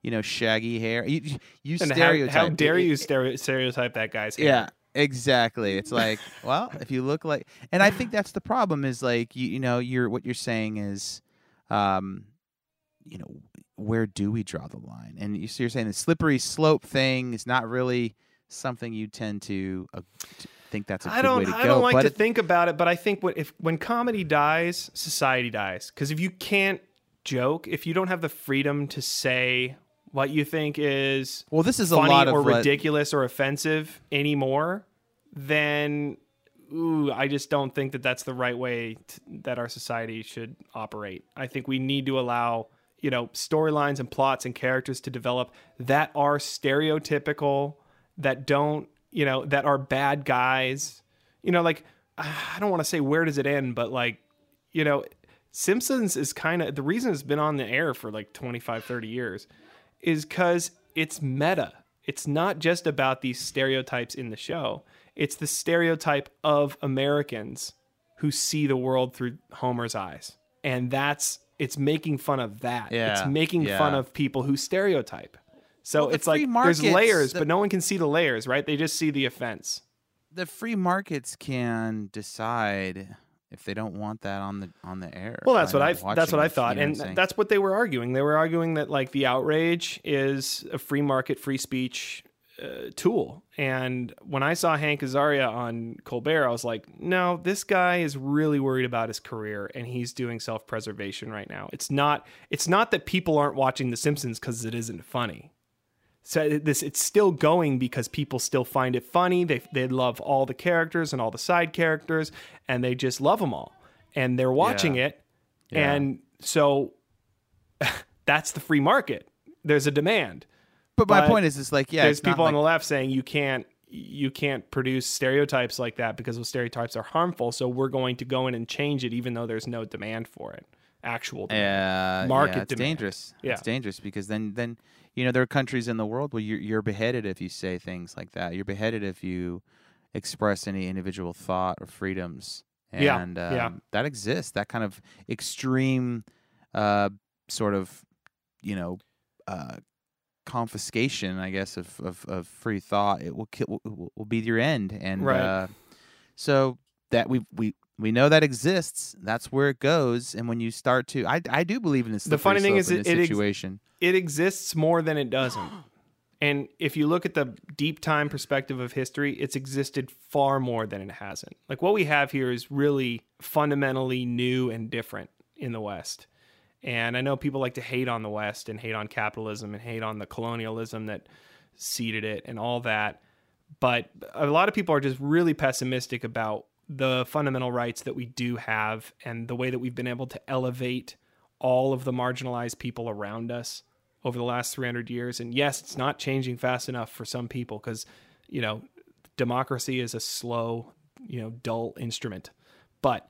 you know, shaggy hair. You you- and stereotype. how it- dare you stereotype that guy's hair? Yeah, exactly. It's like, *laughs* well, if you look like, and I think that's the problem is like, you, you know, you're what you're saying is, um, you know, where do we draw the line? And you, so you're saying the slippery slope thing is not really something you tend to, uh, to think that's a I good don't. way to go. I don't like but to it- think about it, but I think what if when comedy dies, society dies. Because if you can't joke, if you don't have the freedom to say what you think is well, this is a funny lot of or what- ridiculous or offensive anymore, then ooh, I just don't think that that's the right way that our society should operate. I think we need to allow you know storylines and plots and characters to develop that are stereotypical, that don't you know that are bad guys. You know, like ah, I don't want to say where does it end, but like you know. Simpsons is kind of the reason it's been on the air for like 25, 30 years is because it's meta. It's not just about these stereotypes in the show. It's the stereotype of Americans who see the world through Homer's eyes. And that's it's making fun of that. Yeah, It's making yeah. fun of people who stereotype. So Well, it's like free there's layers, the- but no one can see the layers, right? They just see the offense. the free markets can decide if they don't want that on the on the air. Well, that's what I that's what I thought, you know what and that's what they were arguing. They were arguing that like the outrage is a free market, free speech uh, tool. And when I saw Hank Azaria on Colbert, I was like, no, this guy is really worried about his career, and he's doing self preservation right now. It's not it's not that people aren't watching The Simpsons because it isn't funny. So this it's still going because people still find it funny. They they love all the characters and all the side characters, and they just love them all, and they're watching Yeah. it, and so *laughs* that's the free market. There's a demand. But my but point is, it's like, yeah, There's people on the left saying you can't you can't produce stereotypes like that because those stereotypes are harmful. So we're going to go in and change it, even though there's no demand for it. Actual demand. Uh, Market yeah, it's demand. dangerous. Yeah. It's dangerous because then, then you know, there are countries in the world where you're, you're beheaded if you say things like that. You're beheaded if you express any individual thought or freedoms. Yeah, And yeah. um, that exists. That kind of extreme, uh, sort of, you know, uh, confiscation, I guess, of, of, of free thought. It will, kill, will will be your end. And Right. uh, so that we we we know that exists. That's where it goes. And when you start to, I, I do believe in this. The funny thing is it- it ex- it exists more than it doesn't. And if you look at the deep time perspective of history, it's existed far more than it hasn't. Like what we have here is really fundamentally new and different in the West. And I know people like to hate on the West and hate on capitalism and hate on the colonialism that seeded it and all that. But a lot of people are just really pessimistic about the fundamental rights that we do have and the way that we've been able to elevate all of the marginalized people around us over the last 300 years. And yes, it's not changing fast enough for some people because, you know, democracy is a slow, you know, dull instrument. But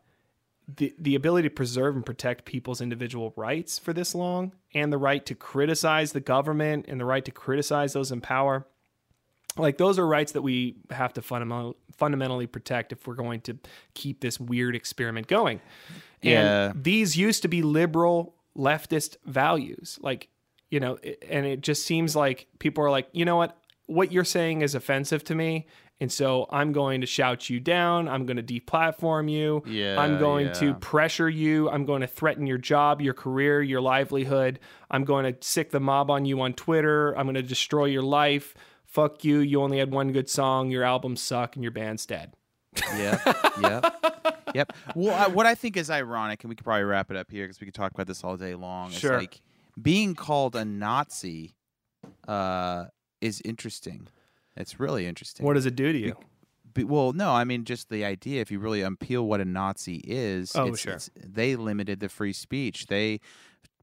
the the ability to preserve and protect people's individual rights for this long and the right to criticize the government and the right to criticize those in power like those are rights that we have to fundamental, fundamentally protect if we're going to keep this weird experiment going Yeah. and these used to be liberal leftist values like you know and it just seems like people are like you know what what you're saying is offensive to me and so i'm going to shout you down i'm going to deplatform you Yeah, i'm going yeah. to pressure you i'm going to threaten your job your career your livelihood i'm going to sick the mob on you on twitter i'm going to destroy your life fuck you you only had one good song your albums suck and your band's dead yeah, yep. Yep. Well, I, what I think is ironic, and we could probably wrap it up here because we could talk about this all day long. Sure. Is like being called a Nazi uh, is interesting. It's really interesting. What does it do to you? Be- well, no, I mean just the idea. If you really unpeel what a Nazi is, Oh, it's- sure. it's- they limited the free speech. They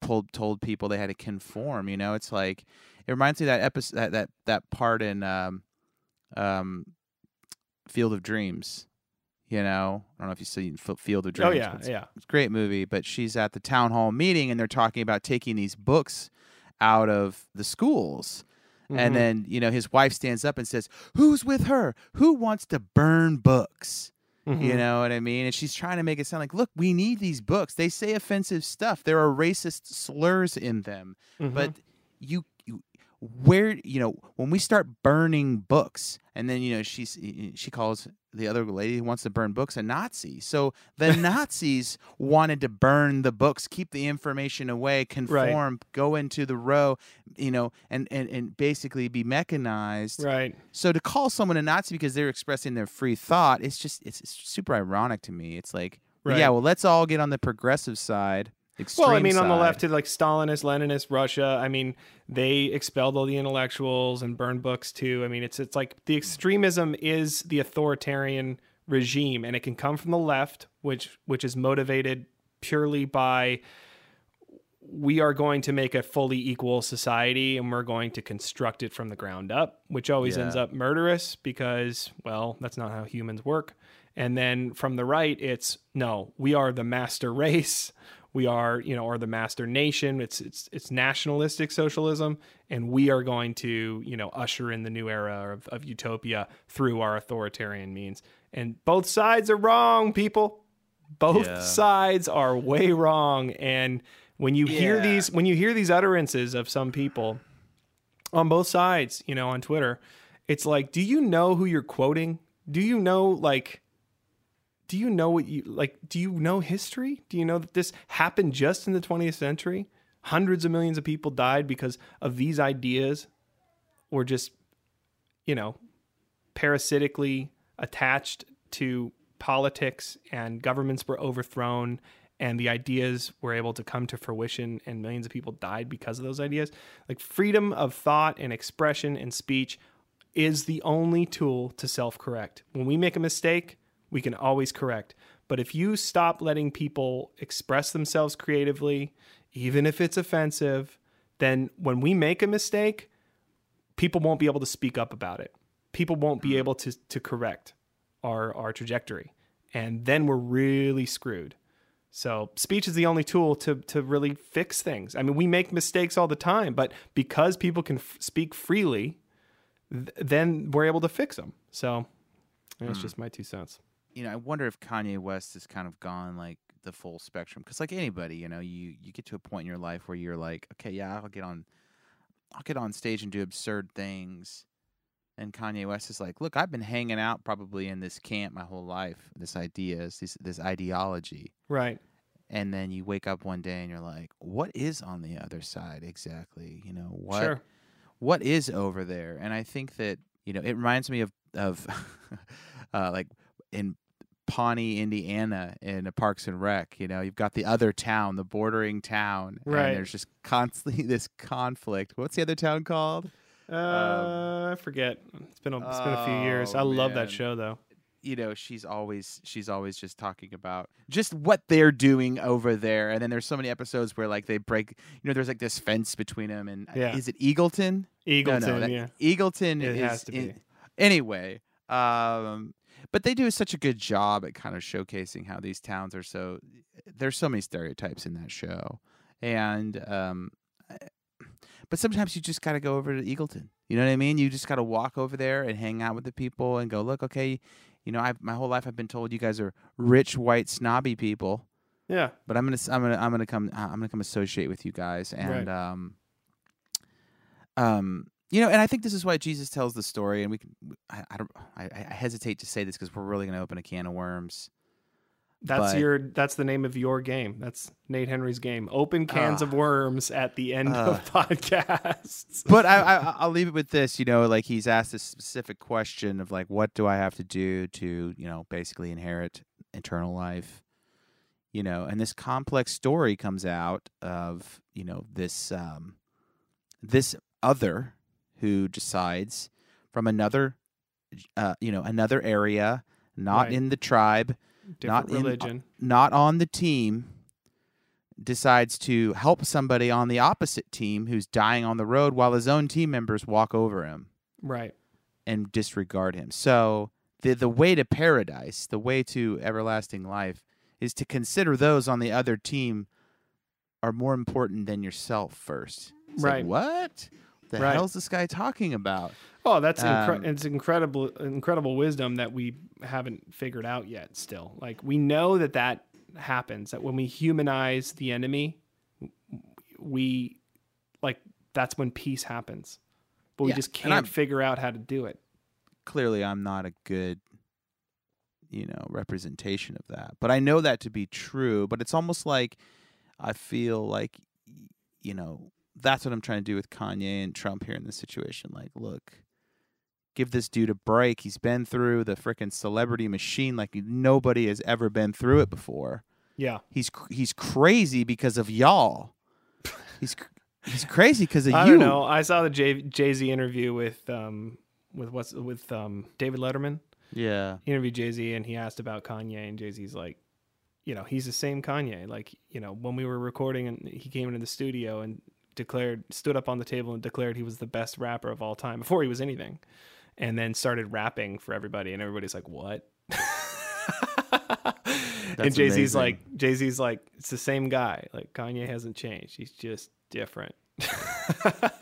told told people they had to conform. You know, it's like it reminds me of that episode that that that part in um, um, Field of Dreams. You know, I don't know if you've seen Field of Dreams. Oh yeah, it's, yeah. it's a great movie. But she's at the town hall meeting and they're talking about taking these books out of the schools. Mhm. And then, you know, his wife stands up and says, Who's with her? Who wants to burn books? You Mhm. know what I mean? And she's trying to make it sound like, Look, we need these books. They say offensive stuff. There are racist slurs in them. Mhm. But you, you, where, you know, when we start burning books, and then, you know, she's, she calls the other lady who wants to burn books a Nazi. So the *laughs* Nazis wanted to burn the books, keep the information away, conform, go into the row, you know, and, and, and basically be mechanized. right. So to call someone a Nazi because they're expressing their free thought, it's just it's, it's super ironic to me. It's like, Right. yeah, well, let's all get on the progressive side. Extreme Well, I mean, on the side. left, like Stalinist, Leninist Russia. I mean, they expelled all the intellectuals and burned books too. I mean, it's it's like the extremism is the authoritarian regime, and it can come from the left, which which is motivated purely by we are going to make a fully equal society and we're going to construct it from the ground up, which always Yeah. ends up murderous because, well, that's not how humans work. And then from the right, it's no, we are the master race. We are, you know, are the master nation. It's it's it's nationalistic socialism, and we are going to, you know, usher in the new era of, of utopia through our authoritarian means. And both sides are wrong, people. Both Yeah. sides are way wrong. And when you hear these when you hear these utterances of some people on both sides, you know, on Twitter, it's like, do you know who you're quoting? Do you know like do you know what you like do you know history? Do you know that this happened just in the 20th century? Hundreds of millions of people died because of these ideas were just you know, parasitically attached to politics and governments were overthrown and the ideas were able to come to fruition and millions of people died because of those ideas like freedom of thought and expression and speech is the only tool to self-correct when we make a mistake we can always correct but if you stop letting people express themselves creatively even if it's offensive then when we make a mistake people won't be able to speak up about it. People won't be hmm. able to to correct our our trajectory, and then we're really screwed. So speech is the only tool to to really fix things. I mean, we make mistakes all the time, but because people can f- speak freely, th- then we're able to fix them. So that's hmm. just my two cents. You know, I wonder if Kanye West has kind of gone like the full spectrum because, like anybody, you know, you you get to a point in your life where you're like, okay, yeah, I'll get on, I'll get on stage and do absurd things, and Kanye West is like, look, I've been hanging out probably in this camp my whole life, this ideas, this this ideology, Right. and then you wake up one day and you're like, what is on the other side exactly? You know, what Sure. what is over there and i think that you know it reminds me of of *laughs* uh, like in pawnee indiana in a parks and rec you know you've got the other town the bordering town Right. and there's just constantly *laughs* this conflict what's the other town called Uh, I forget. It's been a, it's been a few years. Oh, I love that show though. you know she's always she's always just talking about just what they're doing over there and then there's so many episodes where like they break you know there's like this fence between them and uh, Yeah. is it eagleton Eagleton, no, no, that- yeah. Eagleton It is has to in- be. anyway. Um, but they do such a good job at kind of showcasing how these towns are so. There's so many stereotypes in that show, and um, but sometimes you just got to go over to Eagleton. You know what I mean? You just got to walk over there and hang out with the people and go, look, okay, you know, I've my whole life I've been told you guys are rich, white, snobby people Yeah. but I'm gonna I'm gonna I'm gonna come I'm gonna come associate with you guys and um um you know and I think this is why Jesus tells the story and we can I, I don't I, I hesitate to say this because we're really gonna open a can of worms That's But- your that's the name of your game. That's Nate Henry's game. Open cans Ah. of worms at the end Ah. of podcasts. *laughs* but I, I I'll leave it with this you know like he's asked a specific question of like what do I have to do to you know basically inherit eternal life you know and this complex story comes out of you know this um this other who decides from another, uh, you know, another area, not Right. in the tribe, Different not in- religion. not on the team, decides to help somebody on the opposite team who's dying on the road while his own team members walk over him right. and disregard him. So the the way to paradise, the way to everlasting life, is to consider those on the other team are more important than yourself first. It's like, Right. what? The Right. hell's this guy talking about? Oh, that's incre- Um, it's incredible, incredible wisdom that we haven't figured out yet. Still, like we know that that happens. That when we humanize the enemy, we like that's when peace happens. But we Yeah, just can't figure out how to do it. Clearly, I'm not a good, you know, representation of that. But I know that to be true. But it's almost like I feel like, you know, that's what I'm trying to do with Kanye and Trump here in this situation. Like, look, give this dude a break. He's been through the freaking celebrity machine like nobody has ever been through it before. Yeah, He's he's crazy because of y'all. *laughs* He's he's crazy because of I you. don't know. I saw the Jay Z interview with um with what's with um David Letterman. Yeah. He interviewed Jay Z and he asked about Kanye, and Jay Z's like, you know, he's the same Kanye. Like, you know, when we were recording and he came into the studio and declared, stood up on the table and declared he was the best rapper of all time before he was anything, and then started rapping for everybody, and everybody's like, what? *laughs* and Jay Z's like, Jay Z's like, it's the same guy. Like Kanye hasn't changed. He's just different.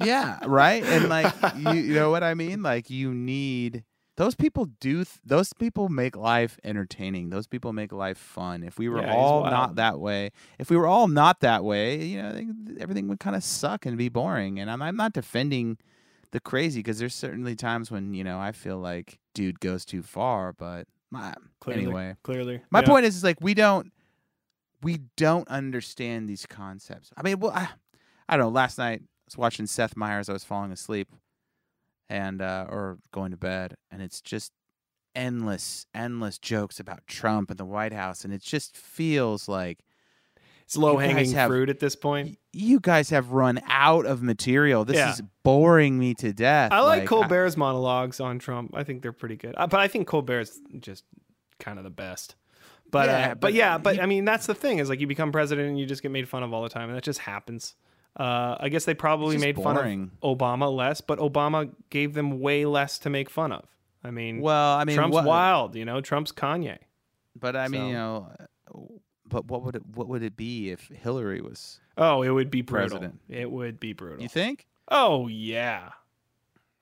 yeah, right. And like *laughs* you, you know what I mean? Like you need those people do th- those people make life entertaining. Those people make life fun. If we were Yeah, all not that way, if we were all not that way, you know, everything would kind of suck and be boring. And I'm I'm not defending the crazy because there's certainly times when you know I feel like dude goes too far, but uh, Clearly, anyway. clearly. My Yeah. point is, is like we don't we don't understand these concepts. I mean, well, I, I don't know. Last night I was watching Seth Meyers. I was falling asleep, and uh, or going to bed, and it's just endless, endless jokes about Trump and the White House, and it just feels like It's low hanging have- fruit at this point. you guys have run out of material. This Yeah. is boring me to death. I like I- Colbert's monologues on Trump. I think they're pretty good. Uh, but I think Colbert's just kind of the best. But Yeah, uh, but, but yeah, but he- I mean that's the thing is like you become president and you just get made fun of all the time and that just happens. Uh, I guess they probably made boring. fun of Obama less, but Obama gave them way less to make fun of. I mean, well, I mean, Trump's what, wild, you know. Trump's Kanye. but I mean, you know, uh, but what would it what would it be if Hillary was? Oh, it would be brutal. President. It would be brutal. You think? oh yeah.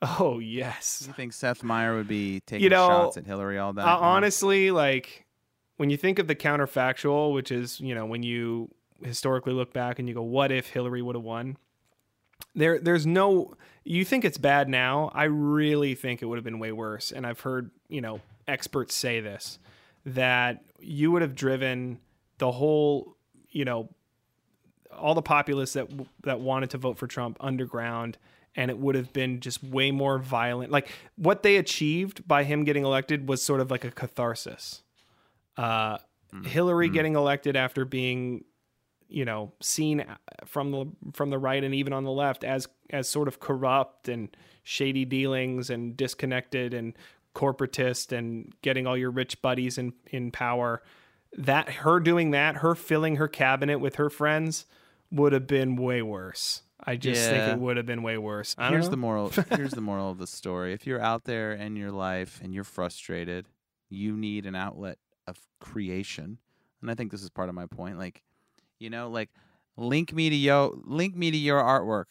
Oh yes. You think Seth Meyer would be taking know, shots at Hillary all that? Uh, honestly, like when you think of the counterfactual, which is you know when you historically look back and you go, "What if Hillary would have won?" There, there's no. You think it's bad now. I really think it would have been way worse. And I've heard you know experts say this that you would have driven the whole you know all the populace that that wanted to vote for Trump underground and it would have been just way more violent like what they achieved by him getting elected was sort of like a catharsis uh Hillary getting elected after being you know seen uh, from the from the right and even on the left as as sort of corrupt and shady dealings and disconnected and corporatist and getting all your rich buddies in in power that her doing that her filling her cabinet with her friends would have been way worse i just think it would have been way worse here's know. the moral. *laughs* here's the moral of the story. If you're out there in your life and you're frustrated, you need an outlet of creation. And I think this is part of my point. Like, you know, like link me to yo, link me to your artwork.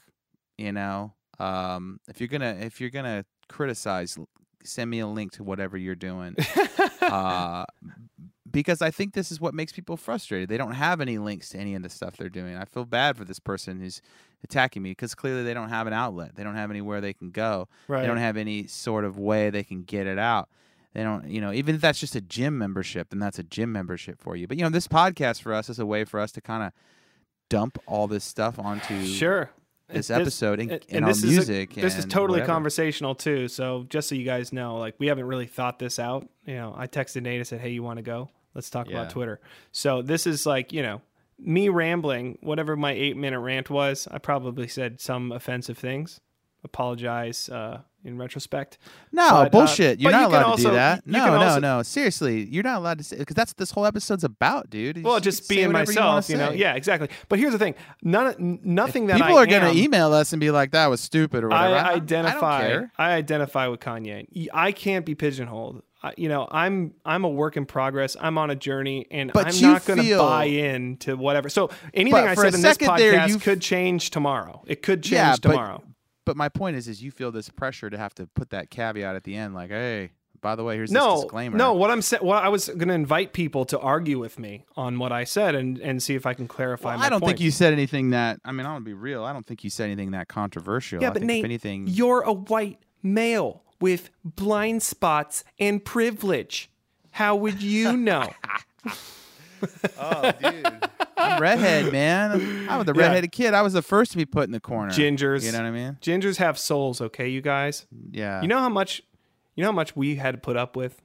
You know, um, if you're gonna if you're gonna criticize, send me a link to whatever you're doing. *laughs* uh, because I think this is what makes people frustrated. They don't have any links to any of the stuff they're doing. I feel bad for this person who's attacking me because clearly they don't have an outlet. They don't have anywhere they can go. right They don't have any sort of way they can get it out. They don't, you know, even if that's just a gym membership, then that's a gym membership for you. But you know, this podcast for us is a way for us to kind of dump all this stuff onto sure this And episode and, and- and and our this is a- music. this is totally whatever. conversational too so just so you guys know like we haven't really thought this out you know i texted nate and said hey you want to go let's talk Yeah. about twitter so this is like you know me rambling whatever my eight minute rant was i probably said some offensive things apologize uh, in retrospect. No, But, uh, bullshit. You're not you allowed to also- do that. No, no, also- no. Seriously, you're not allowed to say because that's what this whole episode's about, dude. Well, just being whatever you myself, you, know. Yeah, exactly. But here's the thing: none, nothing that People I are gonna email us and be like, "That was stupid" or whatever. I I, identify. I. I identify with Kanye. I can't be pigeonholed. I, you know, I'm I'm a work in progress. I'm on a journey, and But I'm not going to buy in to whatever. So anything I said in this there, podcast you- could change tomorrow. It could change Yeah, tomorrow. But my point is, is you feel this pressure to have to put that caveat at the end, like, "Hey, by the way, here's this no, disclaimer." no. What I'm saying, what I was going to invite people to argue with me on what I said and and see if I can clarify. Well, I don't think you said anything that. I mean, I'm gonna be real. I don't think you said anything that controversial. Yeah, I but Nate, if anything, you're a white male with blind spots and privilege. How would you know? *laughs* oh, dude, I'm redhead, man. I was the Yeah. redheaded kid. I was the first to be put in the corner. Gingers. You know what I mean? Gingers have souls, okay, you guys. Yeah. You know how much you know how much we had to put up with?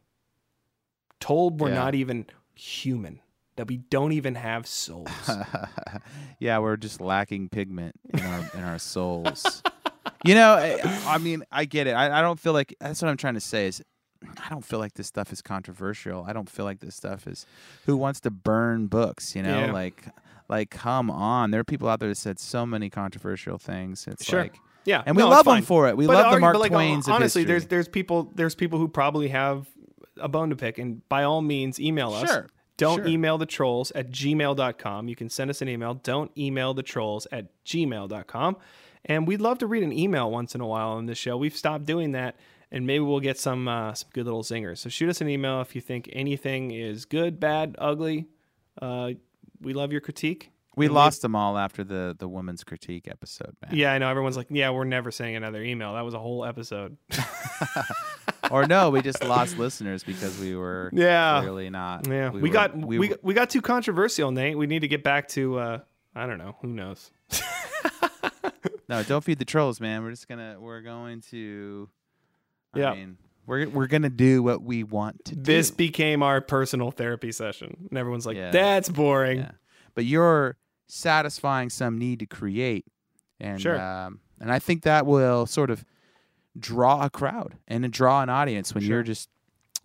Told we're Yeah. not even human. That we don't even have souls. *laughs* yeah, we're just lacking pigment in our in our souls. you know, I, I mean, I get it. I, I don't feel like that's what I'm trying to say is I don't feel like this stuff is controversial. I don't feel like this stuff is who wants to burn books, you know? Yeah. Like like come on. There are people out there that said so many controversial things. It's Sure. like yeah. and we no, love them for it. We But love the Mark like, Twains of honestly, there's there's people there's people who probably have a bone to pick, and by all means, email us. Sure. Don't Sure. email the trolls at gmail.com. You can send us an email. Don't email the trolls at gmail.com. And we'd love to read an email once in a while on this show. We've stopped doing that, and maybe we'll get some uh, some good little zingers. So shoot us an email if you think anything is good, bad, ugly. Uh, we love your critique. we and lost them all after the the woman's critique episode, man. Yeah, I know. Everyone's like, yeah, we're never sending another email. That was a whole episode. *laughs* or no, we just lost listeners because we were Yeah. clearly not. Yeah, we, were- got we, got we got too controversial, Nate. We need to get back to uh, I don't know. Who knows? *laughs* No, don't feed the trolls, man. We're just gonna we're going to I Yeah. mean, we're we're gonna do what we want to do. This became our personal therapy session, and everyone's like, Yeah. "That's boring." Yeah. But you're satisfying some need to create. And Sure. um, and I think that will sort of draw a crowd and draw an audience when you're just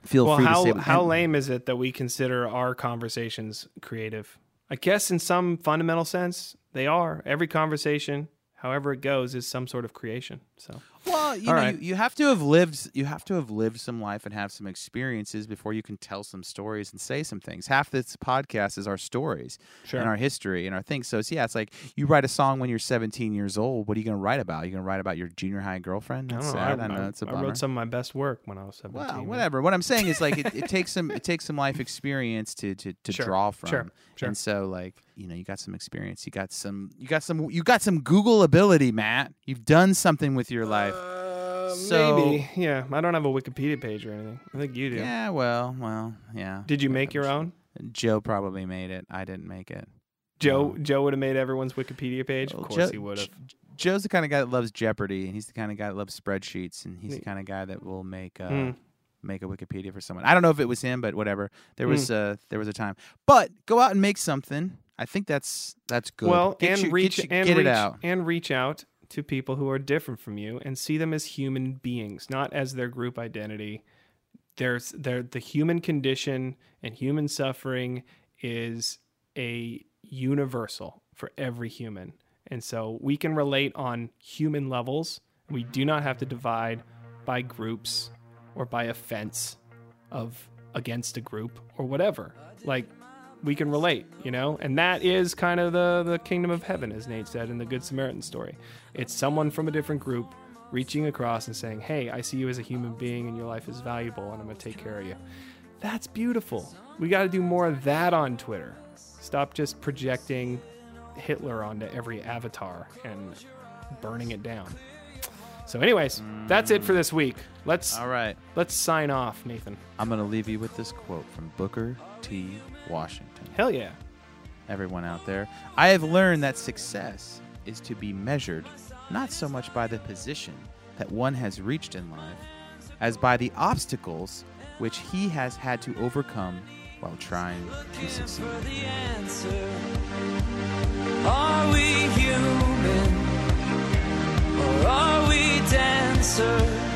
feel well, free how to say how and- lame is it that we consider our conversations creative? I guess in some fundamental sense, they are. Every conversation, however it goes, is some sort of creation. So Well, you All know, right. you, you have to have lived you have to have lived some life and have some experiences before you can tell some stories and say some things. Half this podcast is our stories sure. and our history and our things. So it's, yeah, it's like you write a song when you're 17 years old. What are you going to write about? You're going to write about your junior high girlfriend? I That's don't know. sad. I, I, know I- it's a I bummer. wrote some of my best work when I was seventeen. well, whatever. What I'm saying is like it, it *laughs* takes some it takes some life experience to to, to Sure, draw from. sure, sure. And so like you know you got some experience. You got some you got some you got some Google ability, Matt. You've done something with your life. Uh, So- maybe, yeah. I don't have a Wikipedia page or anything. I think you do. Yeah, well, well, yeah. Did you make your own? Joe probably made it. I didn't make it. Joe No. Joe would have made everyone's Wikipedia page. Of course Joe- he would have. Joe's the kind of guy that loves Jeopardy, and he's the kind of guy that loves spreadsheets, and he's the kind of guy that will make uh, Mm. make a Wikipedia for someone. I don't know if it was him, but whatever. There Hmm. was uh, there was a time. But go out and make something. I think that's that's good. Well, Get and you- reach you- and reach out. and reach out to people who are different from you and see them as human beings, not as their group identity. There's there the human condition and human suffering is a universal for every human. And so we can relate on human levels. We do not have to divide by groups or by offense of against a group or whatever. Like we can relate, you know? And that is kind of the the kingdom of heaven as Nate said in the good Samaritan story. It's someone from a different group reaching across and saying, "Hey, I see you as a human being and your life is valuable and I'm going to take care of you." That's beautiful. We got to do more of that on Twitter. Stop just projecting Hitler onto every avatar and burning it down. So anyways, that's it for this week. Let's All right. let's sign off, Nathan. I'm going to leave you with this quote from Booker T. Washington. Hell yeah. Everyone out there. I have learned that success is to be measured not so much by the position that one has reached in life as by the obstacles which he has had to overcome while trying to succeed. Are we human or are we dancers?